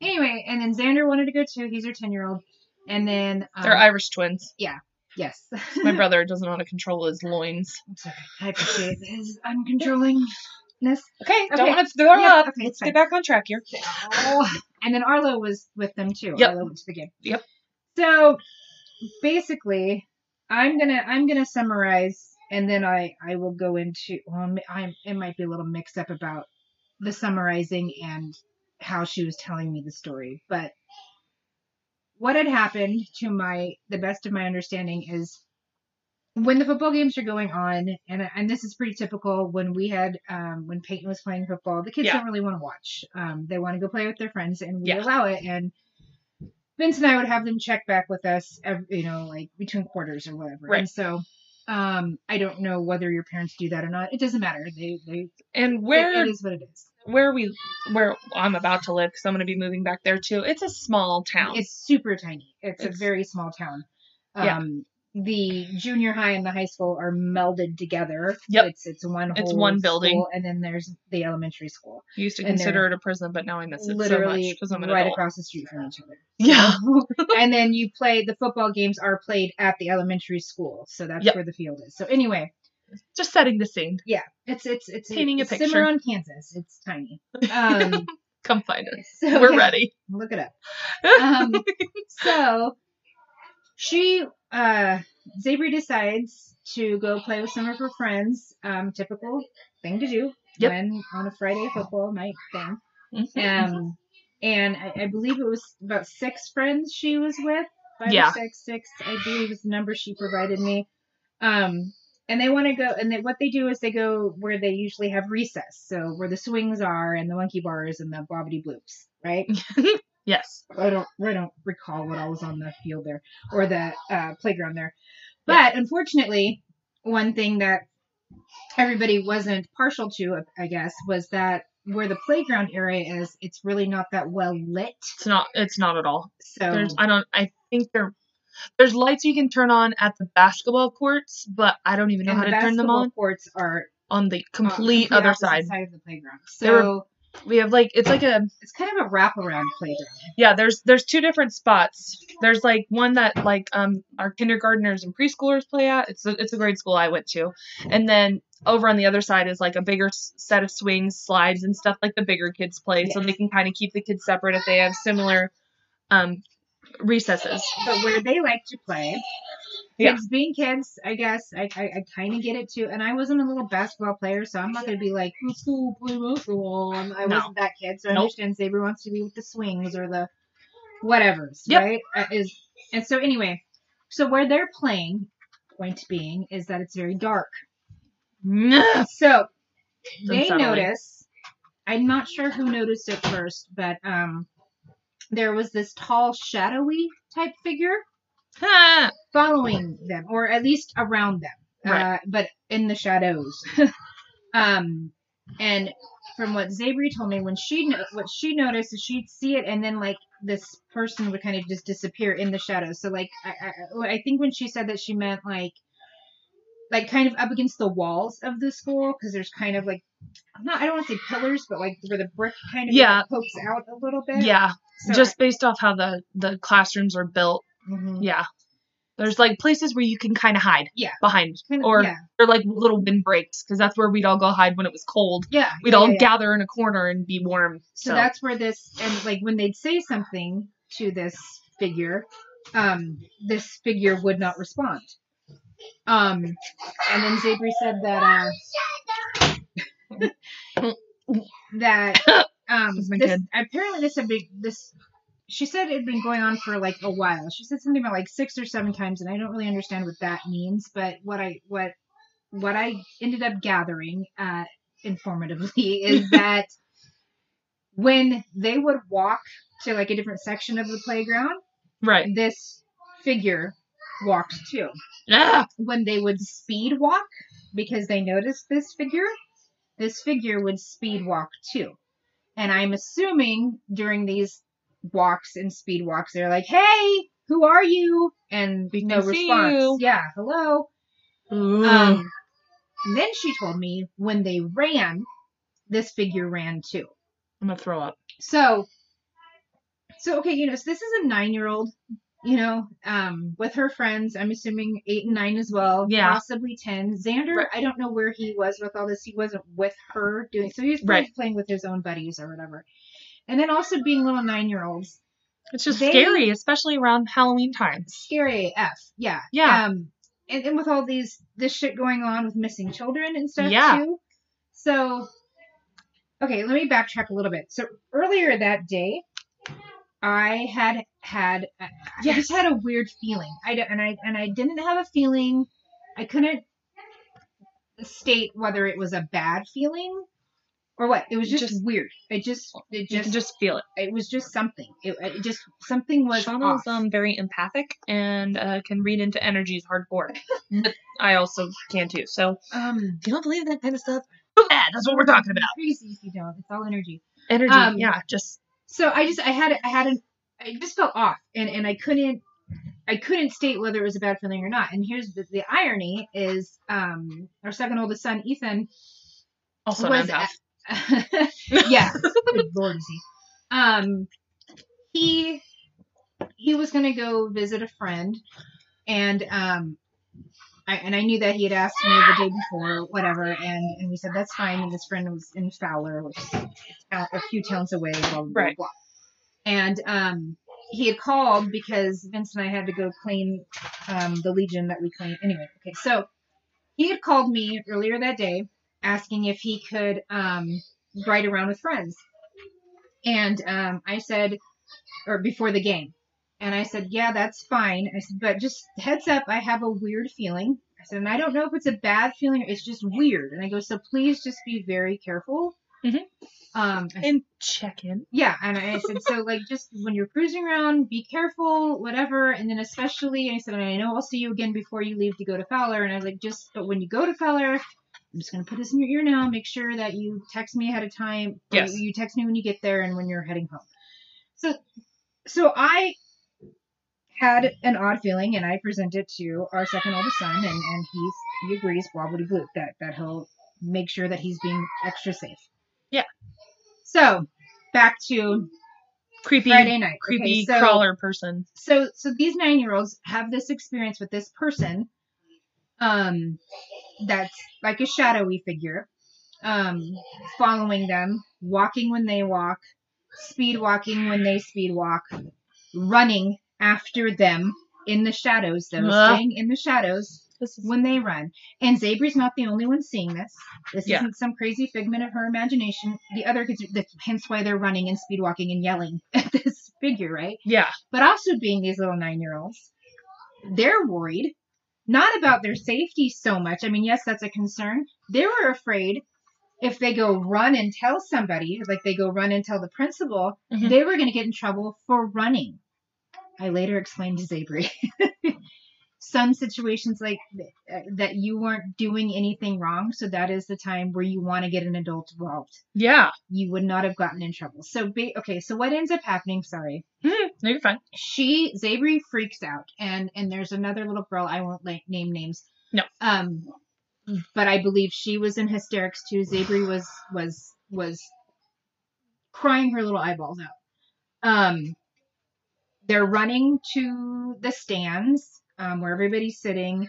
anyway, and then Xander wanted to go too. He's her ten year old, and then um, They're Irish twins. Yeah. Yes. My brother doesn't know how to control his loins. I'm sorry. I appreciate his uncontrollingness. Okay, don't want to throw Yeah, up. okay, Let's it's get fine. back on track here. Oh, and then Arlo was with them too. Yep. Arlo went to the game. Yep. So basically, I'm gonna I'm gonna summarize, and then I I will go into. Well, I'm it might be a little mixed up about the summarizing and how she was telling me the story, but what had happened to my the best of my understanding is when the football games are going on and and this is pretty typical when we had um when Peyton was playing football the kids Yeah. don't really want to watch um they want to go play with their friends and we Yeah. allow it and Vince and I would have them check back with us every, you know like between quarters or whatever Right. and so um I don't know whether your parents do that or not it doesn't matter they they And it- where it is what it is where we where I'm about to live because I'm going to be moving back there too. It's a small town. It's super tiny. It's, It's- a very small town. Yeah. Um, the junior high and the high school are melded together. Yep. It's it's one It's one building. school, and then there's the elementary school. used to and consider it a prison, but now I miss it so much because I'm an right adult. across the street from each other. Yeah. and then you play the football games are played at the elementary school, so that's Yep. where the field is. So anyway, Just setting the scene. yeah, it's it's it's Painting a it's picture. Cimarron, Kansas. It's tiny. Um, Come find us. so, We're ready. Look it up. um, so she uh Zaibree decides to go play with some of her friends. Um, typical thing to do Yep. when on a Friday football night thing. Mhm. Um, and I, I believe it was about six friends she was with. Five Yeah. or six, six, I believe is the number she provided me. Um, and they want to go, and they, what they do is they go where they usually have recess, so where the swings are and the monkey bars and the bobbity bloops, right? yes. I don't I don't recall what all was on the field there or the uh, playground there. But unfortunately, one thing that everybody wasn't partial to, I guess, was that where the playground area is, it's really not that well lit. It's not. It's not at all. So There's. I don't. I think there. There's lights you can turn on at the basketball courts, but I don't even know how to turn them on. basketball courts are on the uh, complete complete other opposite side. of the playground. So We have like it's like a it's kind of a wraparound playground. yeah. There's there's two different spots. There's like one that like um our kindergartners and preschoolers play at. It's a, it's a grade school I went to, and then over on the other side is like a bigger set of swings, slides, and stuff like the bigger kids play, so they can kind of keep the kids separate if they have similar um recesses. But where they like to play Yeah. kids being kids, I guess. I I, I kind of get it too. And I wasn't a little basketball player, so I'm not gonna be like, let's go play basketball. I'm- I No. wasn't that kid, so I Nope. understand Zaibree wants to be with the swings or the whatever's Yep. right. Uh, is and so anyway, so where they're playing, point being, is that it's very dark. So they notice. I'm not sure who noticed it first, but um, there was this tall, shadowy type figure following them, or at least around them, Right. uh, but in the shadows. um, and from what Zaibree told me, when she no- what she noticed is she'd see it, and then like this person would kind of just disappear in the shadows. So like I, I, I think when she said that she meant like like kind of up against the walls of the school because there's kind of like not I don't want to say pillars, but like where the brick kind of Yeah. pokes out a little bit. yeah, So just based off how the the classrooms are built. Mhm. Yeah, there's like places where you can kind of hide. Yeah. behind Kind of- or yeah, or like little windbreaks because that's where we'd all go hide when it was cold. yeah, We'd yeah, all yeah, gather in a corner and be warm. So, So, that's where this and like when they'd say something to this figure, um, this figure would not respond. Um, and then Zaibree said that uh, that um, this, apparently this had been this. She said it had been going on for like a while. She said something about like six or seven times, and I don't really understand what that means. But what I what what I ended up gathering uh, informatively is that when they would walk to like a different section of the playground, right. this figure walked too. Ah, When they would speed walk, because they noticed this figure, this figure would speed walk too. And I'm assuming during these walks and speed walks, they're like, "Hey, who are you?" And We no response. you. Yeah, hello. Um, and then she told me when they ran, this figure ran too. I'm gonna throw up. So, so okay, you know, so this is a nine-year-old, you know, um, with her friends. I'm assuming eight and nine as well, Yeah. possibly ten. Xander, Right. I don't know where he was with all this. He wasn't with her doing, so he was Right. playing with his own buddies or whatever. And then also being little nine-year-olds, It's just They- scary, especially around Halloween time. scary AF. Yeah, Yeah. Um, and, and with all these this shit going on with missing children and stuff Yeah. too. So, okay, let me backtrack a little bit. So earlier that day, I had had I just had a weird feeling. I and I and I didn't have a feeling. I couldn't state whether it was a bad feeling or what. It was just, Just- weird. It just it You just can just feel it. it was just something. It, it just something was Shauna's off. um very empathic and uh, can read into energies hardcore. but I also can too. So um you don't believe that kind of stuff, bad. That's what we're talking about. Crazy if you don't. It's all energy. Energy. Um, yeah. Just So I just I had I had an I just felt off and and I couldn't I couldn't state whether it was a bad feeling or not. And here's the, the irony is um our second oldest son Ethan also was. yeah good lord is he um he he was gonna go visit a friend and um I, and I knew that he had asked me the day before, whatever, and, and we said that's fine. And this friend was in Fowler, which is a, few towns away, blah blah. Right. blah. And um, he had called because Vince and I had to go claim um, the Legion that we cleaned. Anyway, okay, so he had called me earlier that day asking if he could um, ride around with friends, and um, I said, or before the game, and I said, yeah, that's fine. I said, but just heads up, I have a weird feeling. I said, and I don't know if it's a bad feeling or it's just weird. And I go, so please just be very careful. Mhm. Um, And check in. yeah, and I said, so like just when you're cruising around, be careful, whatever. And then especially, I said, and I know I'll see you again before you leave to go to Fowler. And I was like, just, but when you go to Fowler, I'm just gonna put this in your ear now. Make sure that you text me ahead of time. Yes. You text me when you get there and when you're heading home. So, so I had an odd feeling, and I presented to our second oldest son, and and he's he agrees, blah blah, that that he'll make sure that he's being extra safe. Yeah. So back to Creepy, Friday night. creepy Okay, so, crawler person. So so these nine year olds have this experience with this person, um, that's like a shadowy figure, um, following them, walking when they walk, speed walking when they speed walk, running after them in the shadows, though, Ugh. staying in the shadows is when they run. And Zaibree's not the only one seeing this. This Yeah. isn't some crazy figment of her imagination. The other kids, that's hence why they're running and speed walking and yelling at this figure, right? yeah. But also being these little nine year olds, they're worried not about their safety so much. I mean, yes, that's a concern. They were afraid if they go run and tell somebody, like they go run and tell the principal, Mhm. they were going to get in trouble for running. I later explained to Zaibree. Some situations like th- uh, that you weren't doing anything wrong, so that is the time where you want to get an adult involved. Yeah. You would not have gotten in trouble. So, ba- okay, so what ends up happening? Sorry, Mm, no, you're fine. she Zaibree freaks out, and and there's another little girl. I won't like name names. No. Um, but I believe she was in hysterics too. Zaibree was was was crying her little eyeballs out. Um, they're running to the stands um, where everybody's sitting.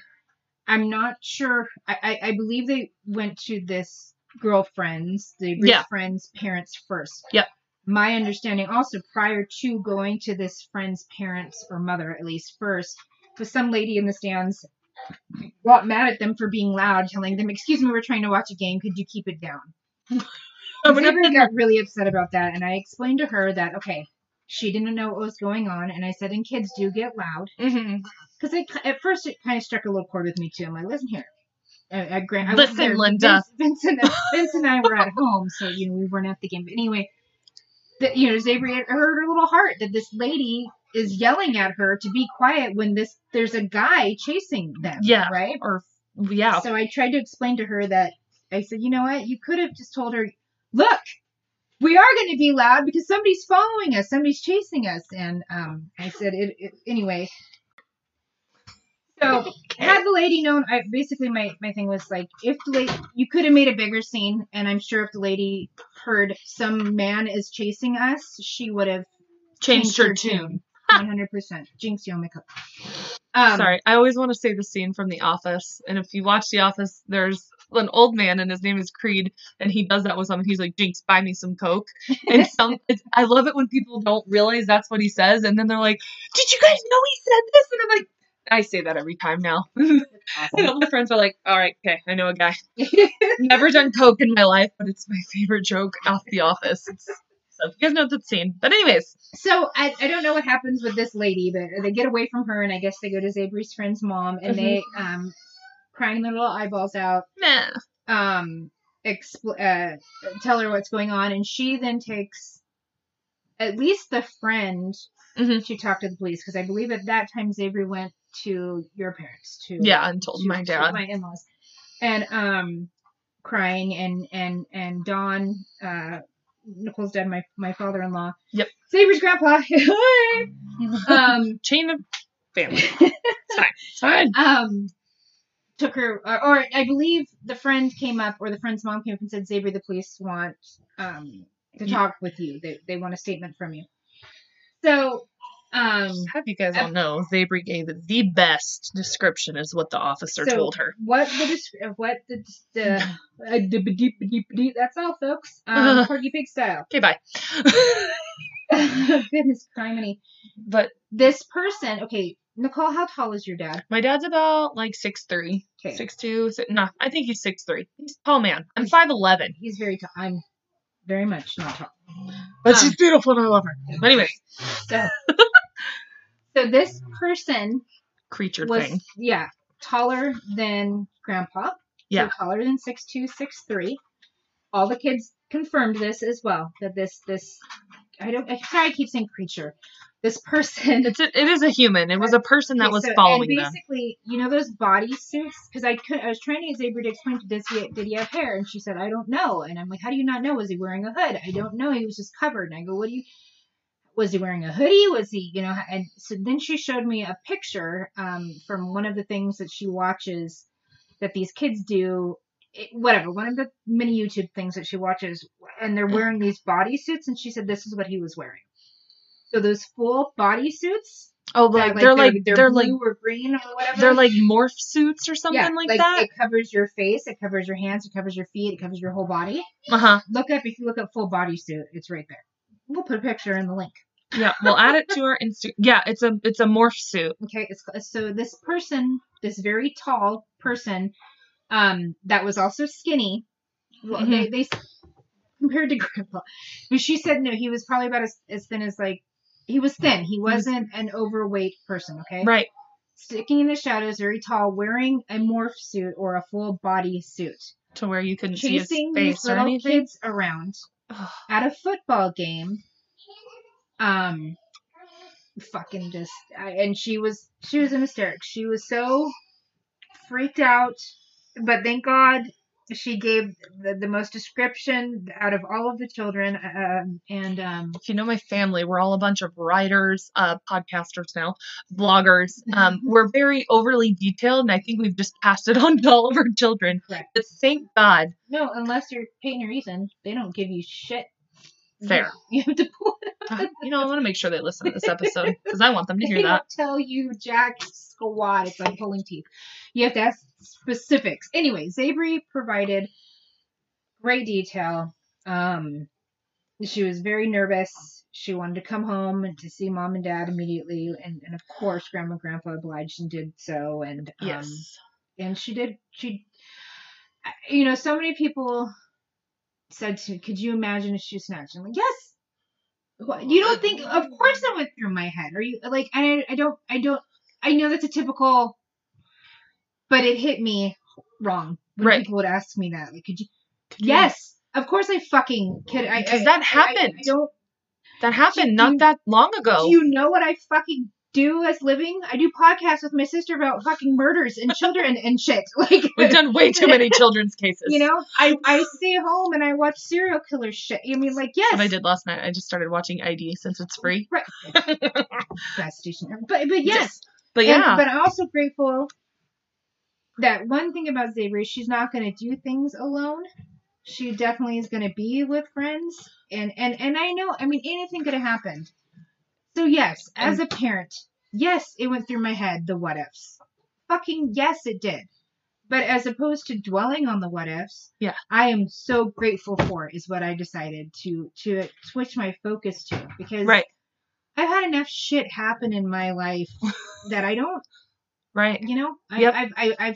I'm not sure. I, I, I believe they went to this girlfriend's, the Yeah. friend's parents first. Yep. My understanding also prior to going to this friend's parents or mother at least first was some lady in the stands got mad at them for being loud, telling them, "Excuse me, we're trying to watch a game. Could you keep it down?" Gonna- got really upset about that, and I explained to her that okay, she didn't know what was going on, and I said, "And kids do get loud." Mm-hmm. Because at first it kind of struck a little chord with me too. I'm like, listen here. I, I grant, I Listen. Linda. Vince, Vince, and, Vince and I were at home, so you know we weren't at the game. But anyway, that you know, had hurt her little heart that this lady is yelling at her to be quiet when this there's a guy chasing them. Yeah. right. Or yeah. So I tried to explain to her that I said, you know what, you could have just told her, look, we are going to be loud because somebody's following us, somebody's chasing us, and um, I said it, it anyway. So had the lady known, I basically my my thing was like, if the lady, you could have made a bigger scene, and I'm sure if the lady heard some man is chasing us, she would have Changed her tune. One hundred percent. Jinx, you owe me cup. Um, Sorry, I always want to say the scene from The Office, and if you watch The Office, there's an old man, and his name is Creed, and he does that with someone. He's like, "Jinx, buy me some Coke." And some, it's, I love it when people don't realize that's what he says, and then they're like, "Did you guys know he said this?" And I'm like, I say that every time now. and all my friends are like, "All right, okay, I know a guy. Never done Coke in my life, but it's my favorite joke off The Office." It's, so you guys know that scene. But anyways, So I, I don't know what happens with this lady, but they get away from her, and I guess they go to Zaibree's friend's mom, and they um crying their little eyeballs out, nah. um expl- uh, tell her what's going on, and she then takes at least the friend Mhm. to talk to the police because I believe at that time Zaibree went to your parents to Yeah, and told to- my to dad. my in-laws, and um crying and and and Don uh Nicole's dad, my my father-in-law. Yep. Zaibree's grandpa. um, Chain of family. It's fine. It's fine. um, took her, or, or I believe the friend came up, or the friend's mom came up and said, "Zaibree, the police want um to talk with you. They they want a statement from you." So, um, Have you guys all know Zaibree gave the best description is what the officer so told her. what the uh, what the the uh, dip- dip- dip- dip- that's all, folks. Um, Porky Pig style. Okay, bye. Goodness, criminy. but This person, okay, Nicole, how tall is your dad? my dad's about like six three, Okay. six two. No, I think he's six three. He's a tall man. I'm five eleven. He's very tall. I'm very much not tall. But Um, she's beautiful and I love her. But anyway, So, so this person creature was thing. yeah taller than Grandpa. Yeah. so taller than six two, six three. All the kids confirmed this as well. That this this I don't I sorry I keep saying creature. This person It's a, it is a human. It was a person that Okay, was so- following and them. basically, you know those body suits? Because I could, I was trying to to explain to does he did he have hair, and she said I don't know, and I'm like, how do you not know? Was he wearing a hood? I don't know. He was just covered, and I go, what do you? Was he wearing a hoodie? Was he, you know? And so then she showed me a picture um, from one of the things that she watches that these kids do. It, whatever, one of the many YouTube things that she watches, and they're wearing these body suits, and she said this is what he was wearing. So those full body suits Oh, that, like, they're like they're, they're, blue like or green or whatever. they're like morph suits or something yeah, like, that. It covers your face, it covers your hands, it covers your feet, it covers your whole body. Uh huh. Look up if you look up full body suit, it's right there. We'll put a picture in the link. Yeah, we'll add it to our Insta. Yeah, it's a it's a morph suit. Okay, it's, so this person, this very tall person, um, that was also skinny. Well, they they compared to Grandpa, but she said no, he was probably about as, as thin as like he was thin. He wasn't an overweight person. Okay, Right. sticking in the shadows, very tall, wearing a morph suit or a full body suit, To where you couldn't see his face or anything. kids around Ugh. at a football game. Um, fucking just, I, and she was she was in hysterics. She was so freaked out, but thank God she gave the, the most description out of all of the children. Um, and um, If you know my family, we're all a bunch of writers, uh, podcasters now, bloggers. Um, we're very overly detailed, and I think we've just passed it on to all of our children. Correct. But thank God. no, unless you're Peyton Ethan, they don't give you shit. Fair. You have to pull Uh, you know, I want to make sure they listen to this episode because I want them to They hear that. don't tell you jack squat. It's like pulling teeth. You have to ask specifics. Anyway, Zaibree provided great detail. Um, she was very nervous. She wanted to come home and to see mom and dad immediately, and, and of course, grandma and grandpa obliged and did so. And um, Yes. and she did. She, you know, so many people said to me, "Could you imagine if she snatched?" I'm like, "Yes." You don't think? Of course, that went through my head. Are you like? I I don't I don't. I know that's a typical, but it hit me wrong when Right. people would ask me that. Like, could you? Could you- Yes, of course I fucking could. I, Because I- that happened. I, I don't. That happened Do not you- that long ago. Do you know what I fucking do as living? I do podcasts with my sister about fucking murders and children and shit. Like We've done way too many children's cases. You know, I I stay home and I watch serial killer shit. I mean, like yes, That's what I did last night. I just started watching ID since it's free. Right. Best station. But but yes, But And- yeah, but I'm also grateful that one thing about Zaibree, is she's not going to do things alone. She definitely is going to be with friends, and and and I know. I mean, anything could have happened. So yes, as a parent, yes, it went through my head the what ifs. Fucking yes, it did. But as opposed to dwelling on the what ifs, Yeah. I am so grateful for is what I decided to to switch my focus to because right, I've had enough shit happen in my life that I don't right. you know, I, Yep. I've, I, I've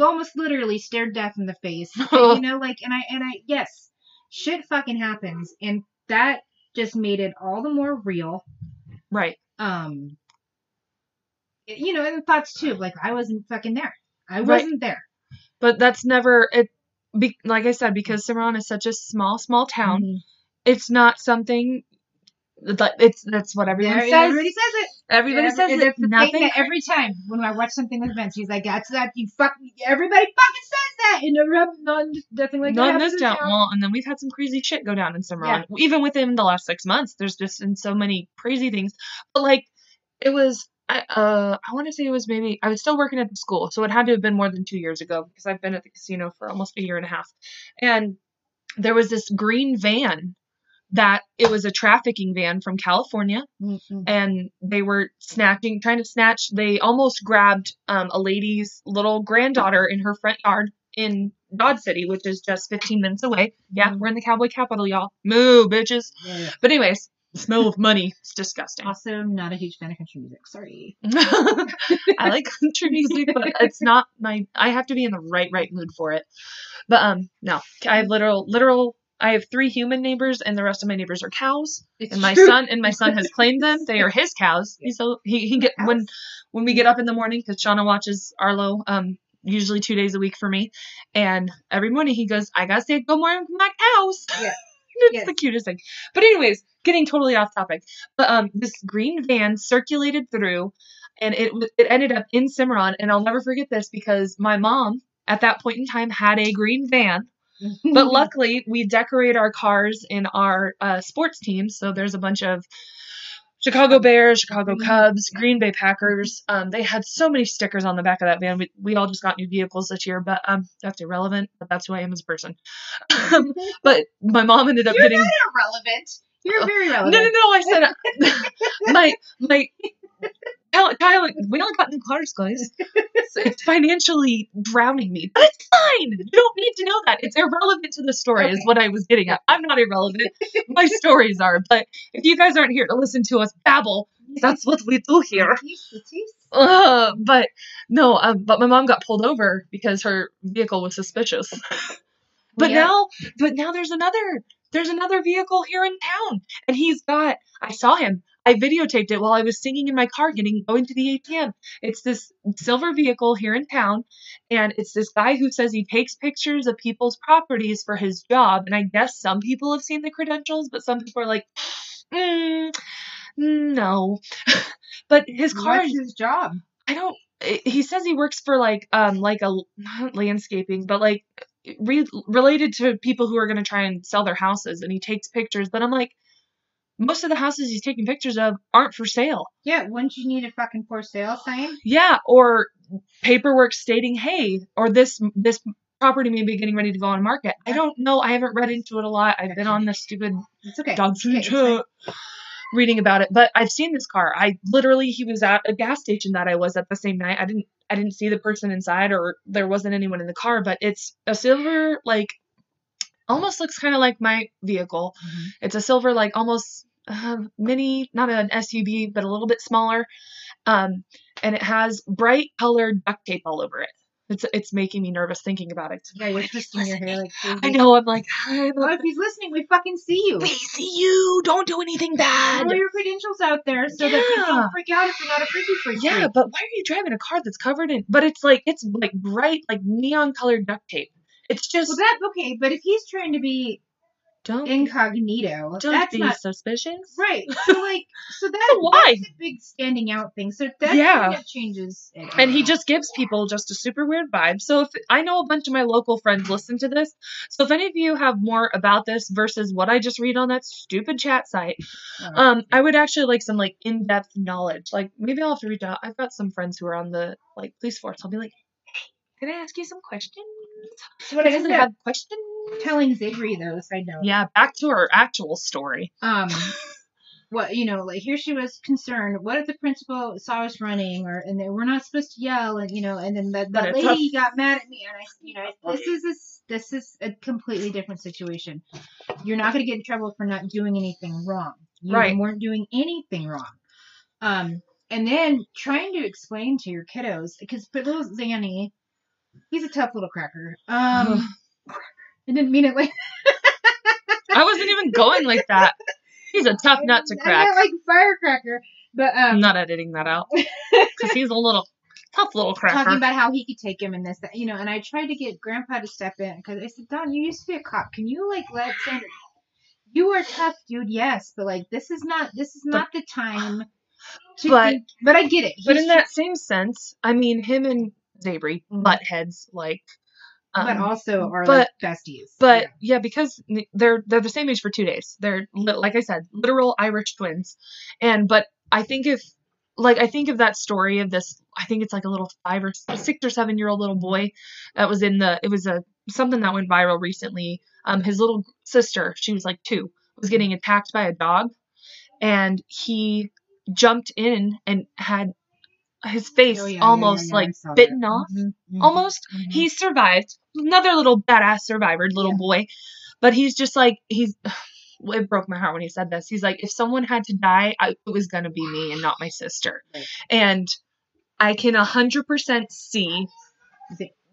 almost literally stared death in the face. you know, like, and I, and I, yes, shit fucking happens, and that just made it all the more real. Right. Um, you know, and thoughts too, like I wasn't fucking there. I wasn't there. But that's never it. Be, like I said, because Cimarron is such a small, small town, Mhm. it's not something. That it's that's what everyone There- says. Everybody says it. Everybody Every- says it. The Nothing. thing every time when I watch something with Vince, he's like, "That's that you fuck." Everybody fucking says that, and never hap- none, nothing like that in happens this in town. Well, and then we've had some crazy shit go down in Cimarron. Even within the last six months, there's just been so many crazy things. But like, it was. I uh, I want to say it was maybe I was still working at the school, so it had to have been more than two years ago because I've been at the casino for almost a year and a half. And there was this green van that it was a trafficking van from California, Mhm. and they were snatching, trying to snatch. They almost grabbed um, a lady's little granddaughter in her front yard in Dodge City, which is just 15 minutes away. Yeah, Mhm. we're in the cowboy capital, y'all. Moo, bitches. Yeah, yeah. But anyways, the smell of money is disgusting. Also, not a huge fan of country music. Sorry. I like country music, but it's not my. I have to be in the right, right mood for it. But um, no, I have literal, literal. I have three human neighbors, and the rest of my neighbors are cows. It's and my true. son and my son has claimed them. They are his cows. He's so he he get when when we get up in the morning because Shauna watches Arlo um usually two days a week for me, and every morning he goes, I gotta say good morning to my cows. Yeah. it's Yes. the cutest thing. But anyways, getting totally off topic. But um, this green van circulated through, and it it ended up in Cimarron, and I'll never forget this because my mom at that point in time had a green van but luckily we decorate our cars in our uh, sports teams so there's a bunch of chicago bears chicago cubs green bay packers um, they had so many stickers on the back of that van we, we all just got new vehicles this year but um, that's irrelevant but that's who i am as a person um, but my mom ended up You're getting not irrelevant. You're very no relevant. no no no. i said my my Kyle, we only got new cars, guys. It's, it's financially drowning me, but it's fine. You don't need to know that. It's irrelevant to the story, is what I was getting at. I'm not irrelevant. My stories are, but if you guys aren't here to listen to us babble, that's what we do here. Uh, but no, um, but my mom got pulled over because her vehicle was suspicious. but Yeah. now, but now there's another, there's another vehicle here in town, and he's got. I saw him. I videotaped it while I was singing in my car, getting going to the ATM. It's this silver vehicle here in town, and it's this guy who says he takes pictures of people's properties for his job. And I guess some people have seen the credentials, but some people are like, mm, no. but his car What's his job? I don't. He says he works for like um like a not landscaping, but like re- related to people who are going to try and sell their houses, and he takes pictures. But I'm like, most of the houses he's taking pictures of aren't for sale. Yeah, wouldn't you need a fucking for sale sign? Yeah, or paperwork stating, hey, or this this property may be getting ready to go on market. I don't know. I haven't read into it a lot. I've been on this stupid It's okay. dog Okay, food it's reading about it but i've seen this car i literally he was at a gas station that i was at the same night i didn't i didn't see the person inside or there wasn't anyone in the car but it's a silver like almost looks kind of like my vehicle Mhm. it's a silver like almost uh, mini not an suv but a little bit smaller um and it has bright colored duct tape all over it it's it's making me nervous thinking about it Yeah, you're twisting your hair like crazy. i know i'm like I Well, if he's listening, we fucking see you. we see you don't do anything bad Throw your credentials out there so that people don't freak out if you're not a freaky freak. Yeah, freak. but why are you driving a car that's covered in? But it's like it's like bright, like neon colored duct tape. It's just Well, that okay, but if he's trying to be don't incognito, don't that's be not suspicious. right. So like, so that Why? that's a big standing out thing. So that Yeah. kind of changes. It. And he just gives people just a super weird vibe. So if I know a bunch of my local friends listen to this, so if any of you have more about this versus what I just read on that stupid chat site, um, I would actually like some like in depth knowledge. Like maybe I'll have to reach out. I've got some friends who are on the like police force. I'll be like, hey, can I ask you some questions? So what I Does ended it up have questions? telling Zaibree though, side note. Yeah, back to our actual story. um what you know like here she was concerned what if the principal saw us running or and they we're not supposed to yell and you know and then that, But that it's lady got mad at me and i you know this is this this is a completely different situation you're not going to get in trouble for not doing anything wrong you Right. weren't doing anything wrong um and then trying to explain to your kiddos because but little zanny he's a tough little cracker um i didn't mean it like I wasn't even going like that. He's a tough nut to I crack. meant like firecracker but um I'm not editing that out because he's a little tough little cracker. talking about how he could take him and this, that, you know. And I tried to get Grandpa to step in because I said, Don, you used to be a cop. Can you like let Xander? You are tough, dude. Yes, but like this is not this is not the time. To But- think- but I get it. But in that same sense, I mean, him and Zaibree Mhm. butt heads like. Um, but also are but- like besties. But Yeah. yeah, because they're they're the same age for two days. They're like I said, literal Irish twins. And but I think if like I think of that story of this, I think it's like a little five or six or seven year old little boy that was in the. It was a something that went viral recently. Um, his little sister, she was like two, was getting attacked by a dog, and he jumped in and had his face Oh, yeah, yeah, almost yeah, yeah, I like saw that. bitten off Mhm, mhm, almost. mhm. He survived. Another little badass survivor, little Yeah. boy. But he's just like he's. It broke my heart when he said this. He's like, if someone had to die, I, it was gonna be me and not my sister. Right. And I can a hundred percent see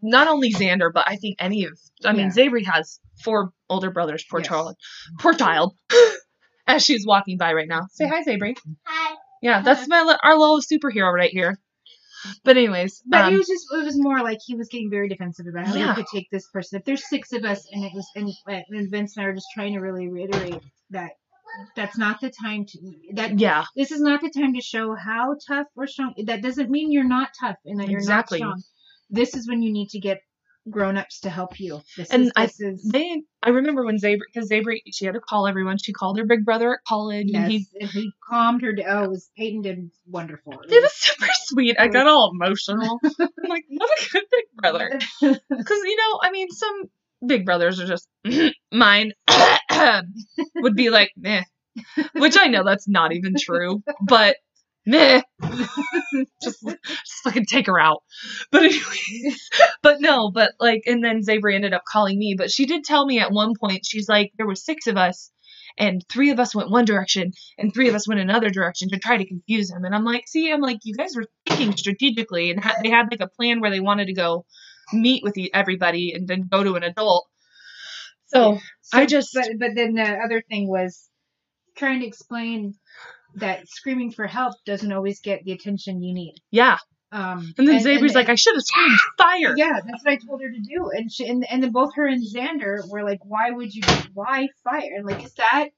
not only Xander, but I think any of. I mean, Yeah. Zaibree has four older brothers. Poor Yes. child. Poor child. As she's walking by right now. Say hi, Zaibree. Hi. Yeah, that's my li- our little superhero right here. But anyways, But um, it was just it was more like he was getting very defensive about how Yeah. he could take this person. If there's six of us and it was and, and Vince and I were just trying to really reiterate that that's not the time to that yeah, this is not the time to show how tough or strong. That doesn't mean you're not tough and that you're Exactly. not strong. This is when you need to get grown ups to help you. This And is, I- is they I remember when Zaibree because Zaibree she had to call everyone. She called her big brother at college yes, and he and he calmed her. down. Oh, it was Peyton did wonderful. it was super sweet. I got all emotional. I'm like, what a good big brother. Because you know, I mean, some big brothers are just mine would be like, meh. Which I know that's not even true, but meh. just, just fucking take her out. But anyways, but no, but like, and then Zaibree ended up calling me. But she did tell me at one point, she's like, there were six of us, and three of us went one direction, and three of us went another direction to try to confuse him. And I'm like, see, I'm like, you guys were thinking strategically, and ha- they had like a plan where they wanted to go meet with everybody and then go to an adult. So I just- But, but then the other thing was trying to explain that screaming for help doesn't always get the attention you need. yeah. Um, And then Zaibree's like, I should have screamed fire. yeah, that's what I told her to do, and she, and and then both her and Xander were like, "Why would you? Why fire?" And like, is that?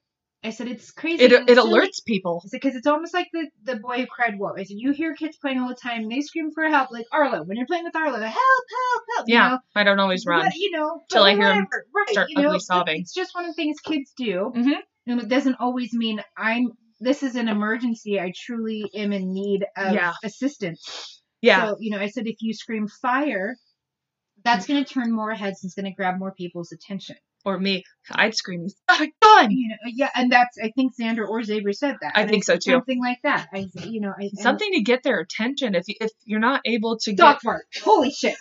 I said it's crazy. It, it silly." alerts people. I said because it's almost like the the boy who cried wolf. I said you hear kids playing all the time. They scream for help, like Arlo. When you're playing with Arlo, help, help, help. you Yeah, know? I don't always run. But, you know, till I hear whatever. right, start you know, ugly sobbing. It's just one of the things kids do, Mhm. and it doesn't always mean I'm. This is an emergency. I truly am in need of Yeah. assistance. Yeah. So, you know, I said if you scream fire, that's going to turn more heads and it's going to grab more people's attention. or me. I'd scream, he's got a gun. You know, yeah, and that's I think Xander or Xavier said that. I think so, too. Something like that. I, you know, I, Something to get their attention. If if you're not able to get, dog fart. Holy shit!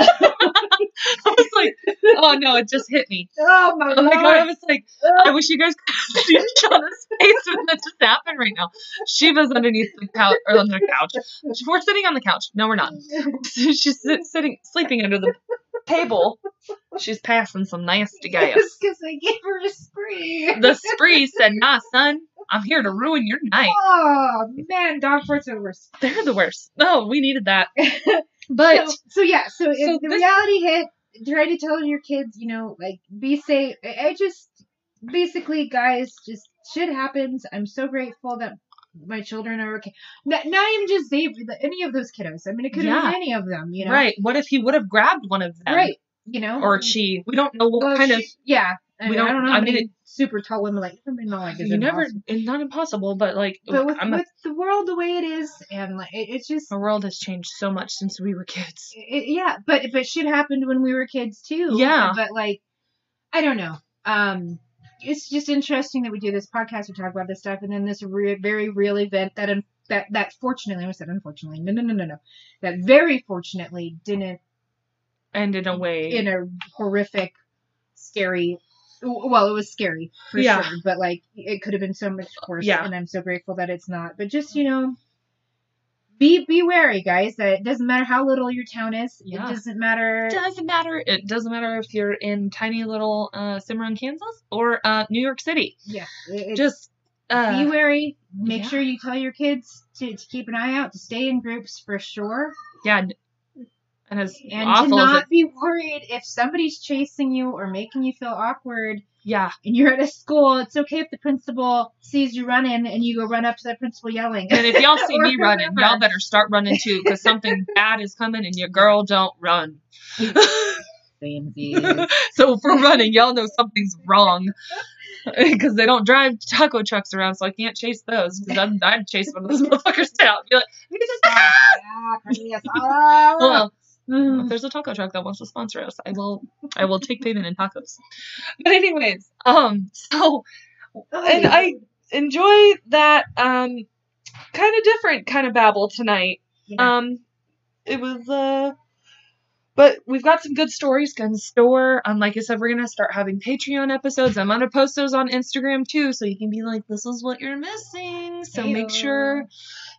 I was like, oh no, it just hit me. Oh my Oh my god, I was like, I wish you guys could see Shauna's face when that just happened right now. Shiva's underneath the couch or on the couch. We're sitting on the couch. No, we're not. She's sitting, sleeping under the table. She's passing some nasty gas. Because I gave her a spree. The spree said, "Nah, son, I'm here to ruin your night." Oh man, dog farts are the worst. They're the worst. No, we needed that. But so, so yeah, so, if So the this- reality hit, try to tell your kids, you know, like be safe. I I just basically, guys, just shit happens. I'm so grateful that my children are okay. Not, not even just the- any of those kiddos. I mean, it could have Yeah. been any of them, you know. right, what if he would have grabbed one of them? Right. You know. Or she? We don't know what Well, kind of. Yeah. I, we mean, I don't- don't know. I mean, mean, super tall women like I mean, not like it's You never. impossible. It's not impossible, but like, But with, I'm a, with the world the way it is, and like it, it's just the world has changed so much since we were kids. it, yeah, but but shit happened when we were kids too. Yeah. But like, I don't know. Um, it's just interesting that we do this podcast. We talk about this stuff, and then this re- very real event that un- that that fortunately, I said unfortunately, no, no, no, no, no, that very fortunately didn't end in a way, in a horrific, scary. Well, it was scary for Yeah. sure, but like it could have been so much worse. Yeah. and I'm so grateful that it's not. But just you know, be be wary, guys. That it doesn't matter how little your town is. Yeah. It doesn't matter. doesn't matter. It doesn't matter if you're in tiny little uh, Cimarron, Kansas, or uh, New York City. Yeah, it, it- Just uh, be wary. Make yeah. sure you tell your kids to, to keep an eye out, to stay in groups for sure, yeah. And as and to not it, be worried if somebody's chasing you or making you feel awkward. Yeah, And you're at a school. It's okay if the principal sees you running and you go run up to the principal yelling. And if y'all see me running, y'all better start running too, because something bad is coming, and your girl don't run. So if we're running, y'all know something's wrong. Because they don't drive taco trucks around, so I can't chase those. Because I'd, I'd chase one of those motherfuckers down. Be like, "Look at this Ah, Cornelius. Ah. well, if there's a taco truck that wants to sponsor us, I will. I will take payment in tacos. But anyways, um, so and I enjoy that um kind of different kind of babble tonight. Yeah. Um, it was uh, but we've got some good stories in store. Um, like I said, we're gonna start having Patreon episodes. I'm gonna post those on Instagram too, so you can be like, this is what you're missing. So make sure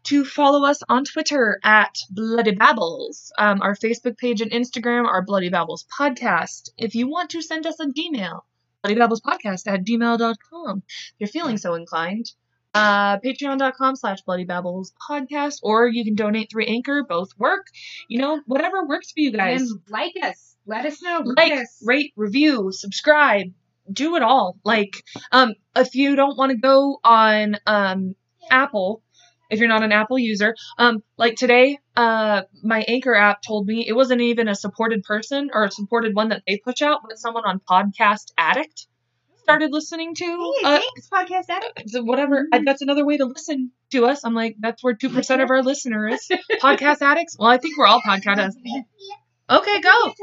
to follow us on Twitter at Bloody Babbles. Um, our Facebook page and Instagram are Bloody Babbles Podcast. If you want to send us a Gmail, bloodybabblespodcast at gmail.com. If you're feeling so inclined, uh, patreon.com slash bloodybabbles podcast, or you can donate through Anchor. Both work. You know, whatever works for you guys. And like us. Let us know. Like, us. rate, review, subscribe, do it all. Like, um, if you don't want to go on, um, Apple, if you're not an Apple user, um, like today, uh, my Anchor app told me it wasn't even a supported person or a supported one that they push out, but someone on Podcast Addict started listening to. Hey, Uh, thanks, podcast addict. so whatever. I, that's another way to listen to us. I'm like, that's where two percent of our listeners podcast addicts. Well, I think we're all podcast addicts. Okay, go.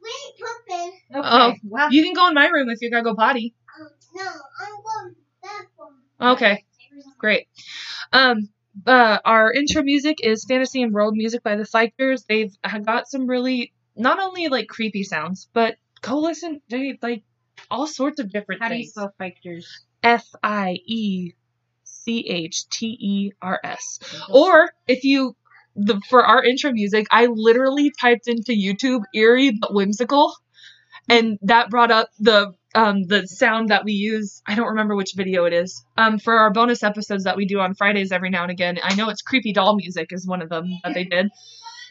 Wait, Pumpkin. Okay. Oh. well, You can go in my room if you gotta go potty. Um, no, I'm going that one. Okay, great. Um, uh, our intro music is Fantasy and World Music by the Fiechters. They've uh, got some really not only like creepy sounds, but go listen. They like all sorts of different How do you spell Fiechters? F I E C H T E R S. Or if you the for our intro music, I literally typed into YouTube eerie but whimsical, and that brought up the um the sound that we use. I don't remember which video it is. Um for our bonus episodes that we do on Fridays every now and again. I know it's creepy doll music is one of them that they did,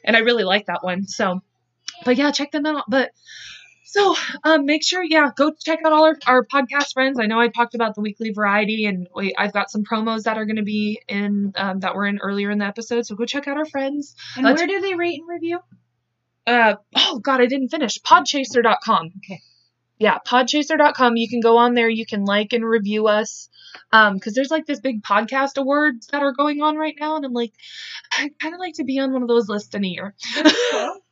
and I really like that one. So, but yeah, check them out. But so um, make sure, yeah, go check out all our, our podcast friends. I know I talked about the weekly variety, and we, I've got some promos that are going to be in um, that were in earlier in the episode. So go check out our friends. And Let's- where do they rate and review? Uh, oh God, I didn't finish. Podchaser.com. Okay. Yeah, podchaser.com. You can go on there. You can like and review us. Um, because there's like this big podcast awards that are going on right now, and I'm like, I kind of like to be on one of those lists in a year. We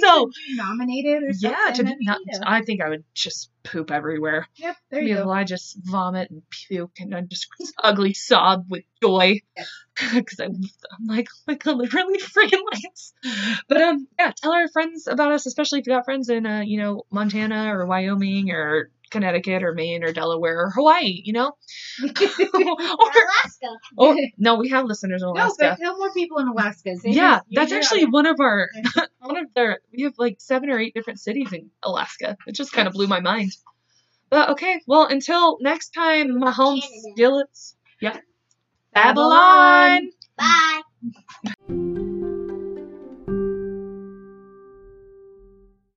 so nominated or something. yeah, to be not. I think I would just poop everywhere. Yep, there you go. I just vomit and puke and I just ugly sob with joy because I'm, I'm like, oh my god, I really freaking like us. But um, yeah, tell our friends about us, especially if you got friends in uh, you know, Montana or Wyoming or Connecticut or Maine or Delaware or Hawaii, you know. or, Alaska. or no, we have listeners in Alaska. No, Alaska. but tell more people in Alaska. Say yeah, yes, that's you're- actually one of our one of their. We have like seven or eight different cities in Alaska. It just kind of blew my mind. But okay, well, until next time, Mahomes Canada. Skillets. Yeah. Babylon. Babylon. Bye.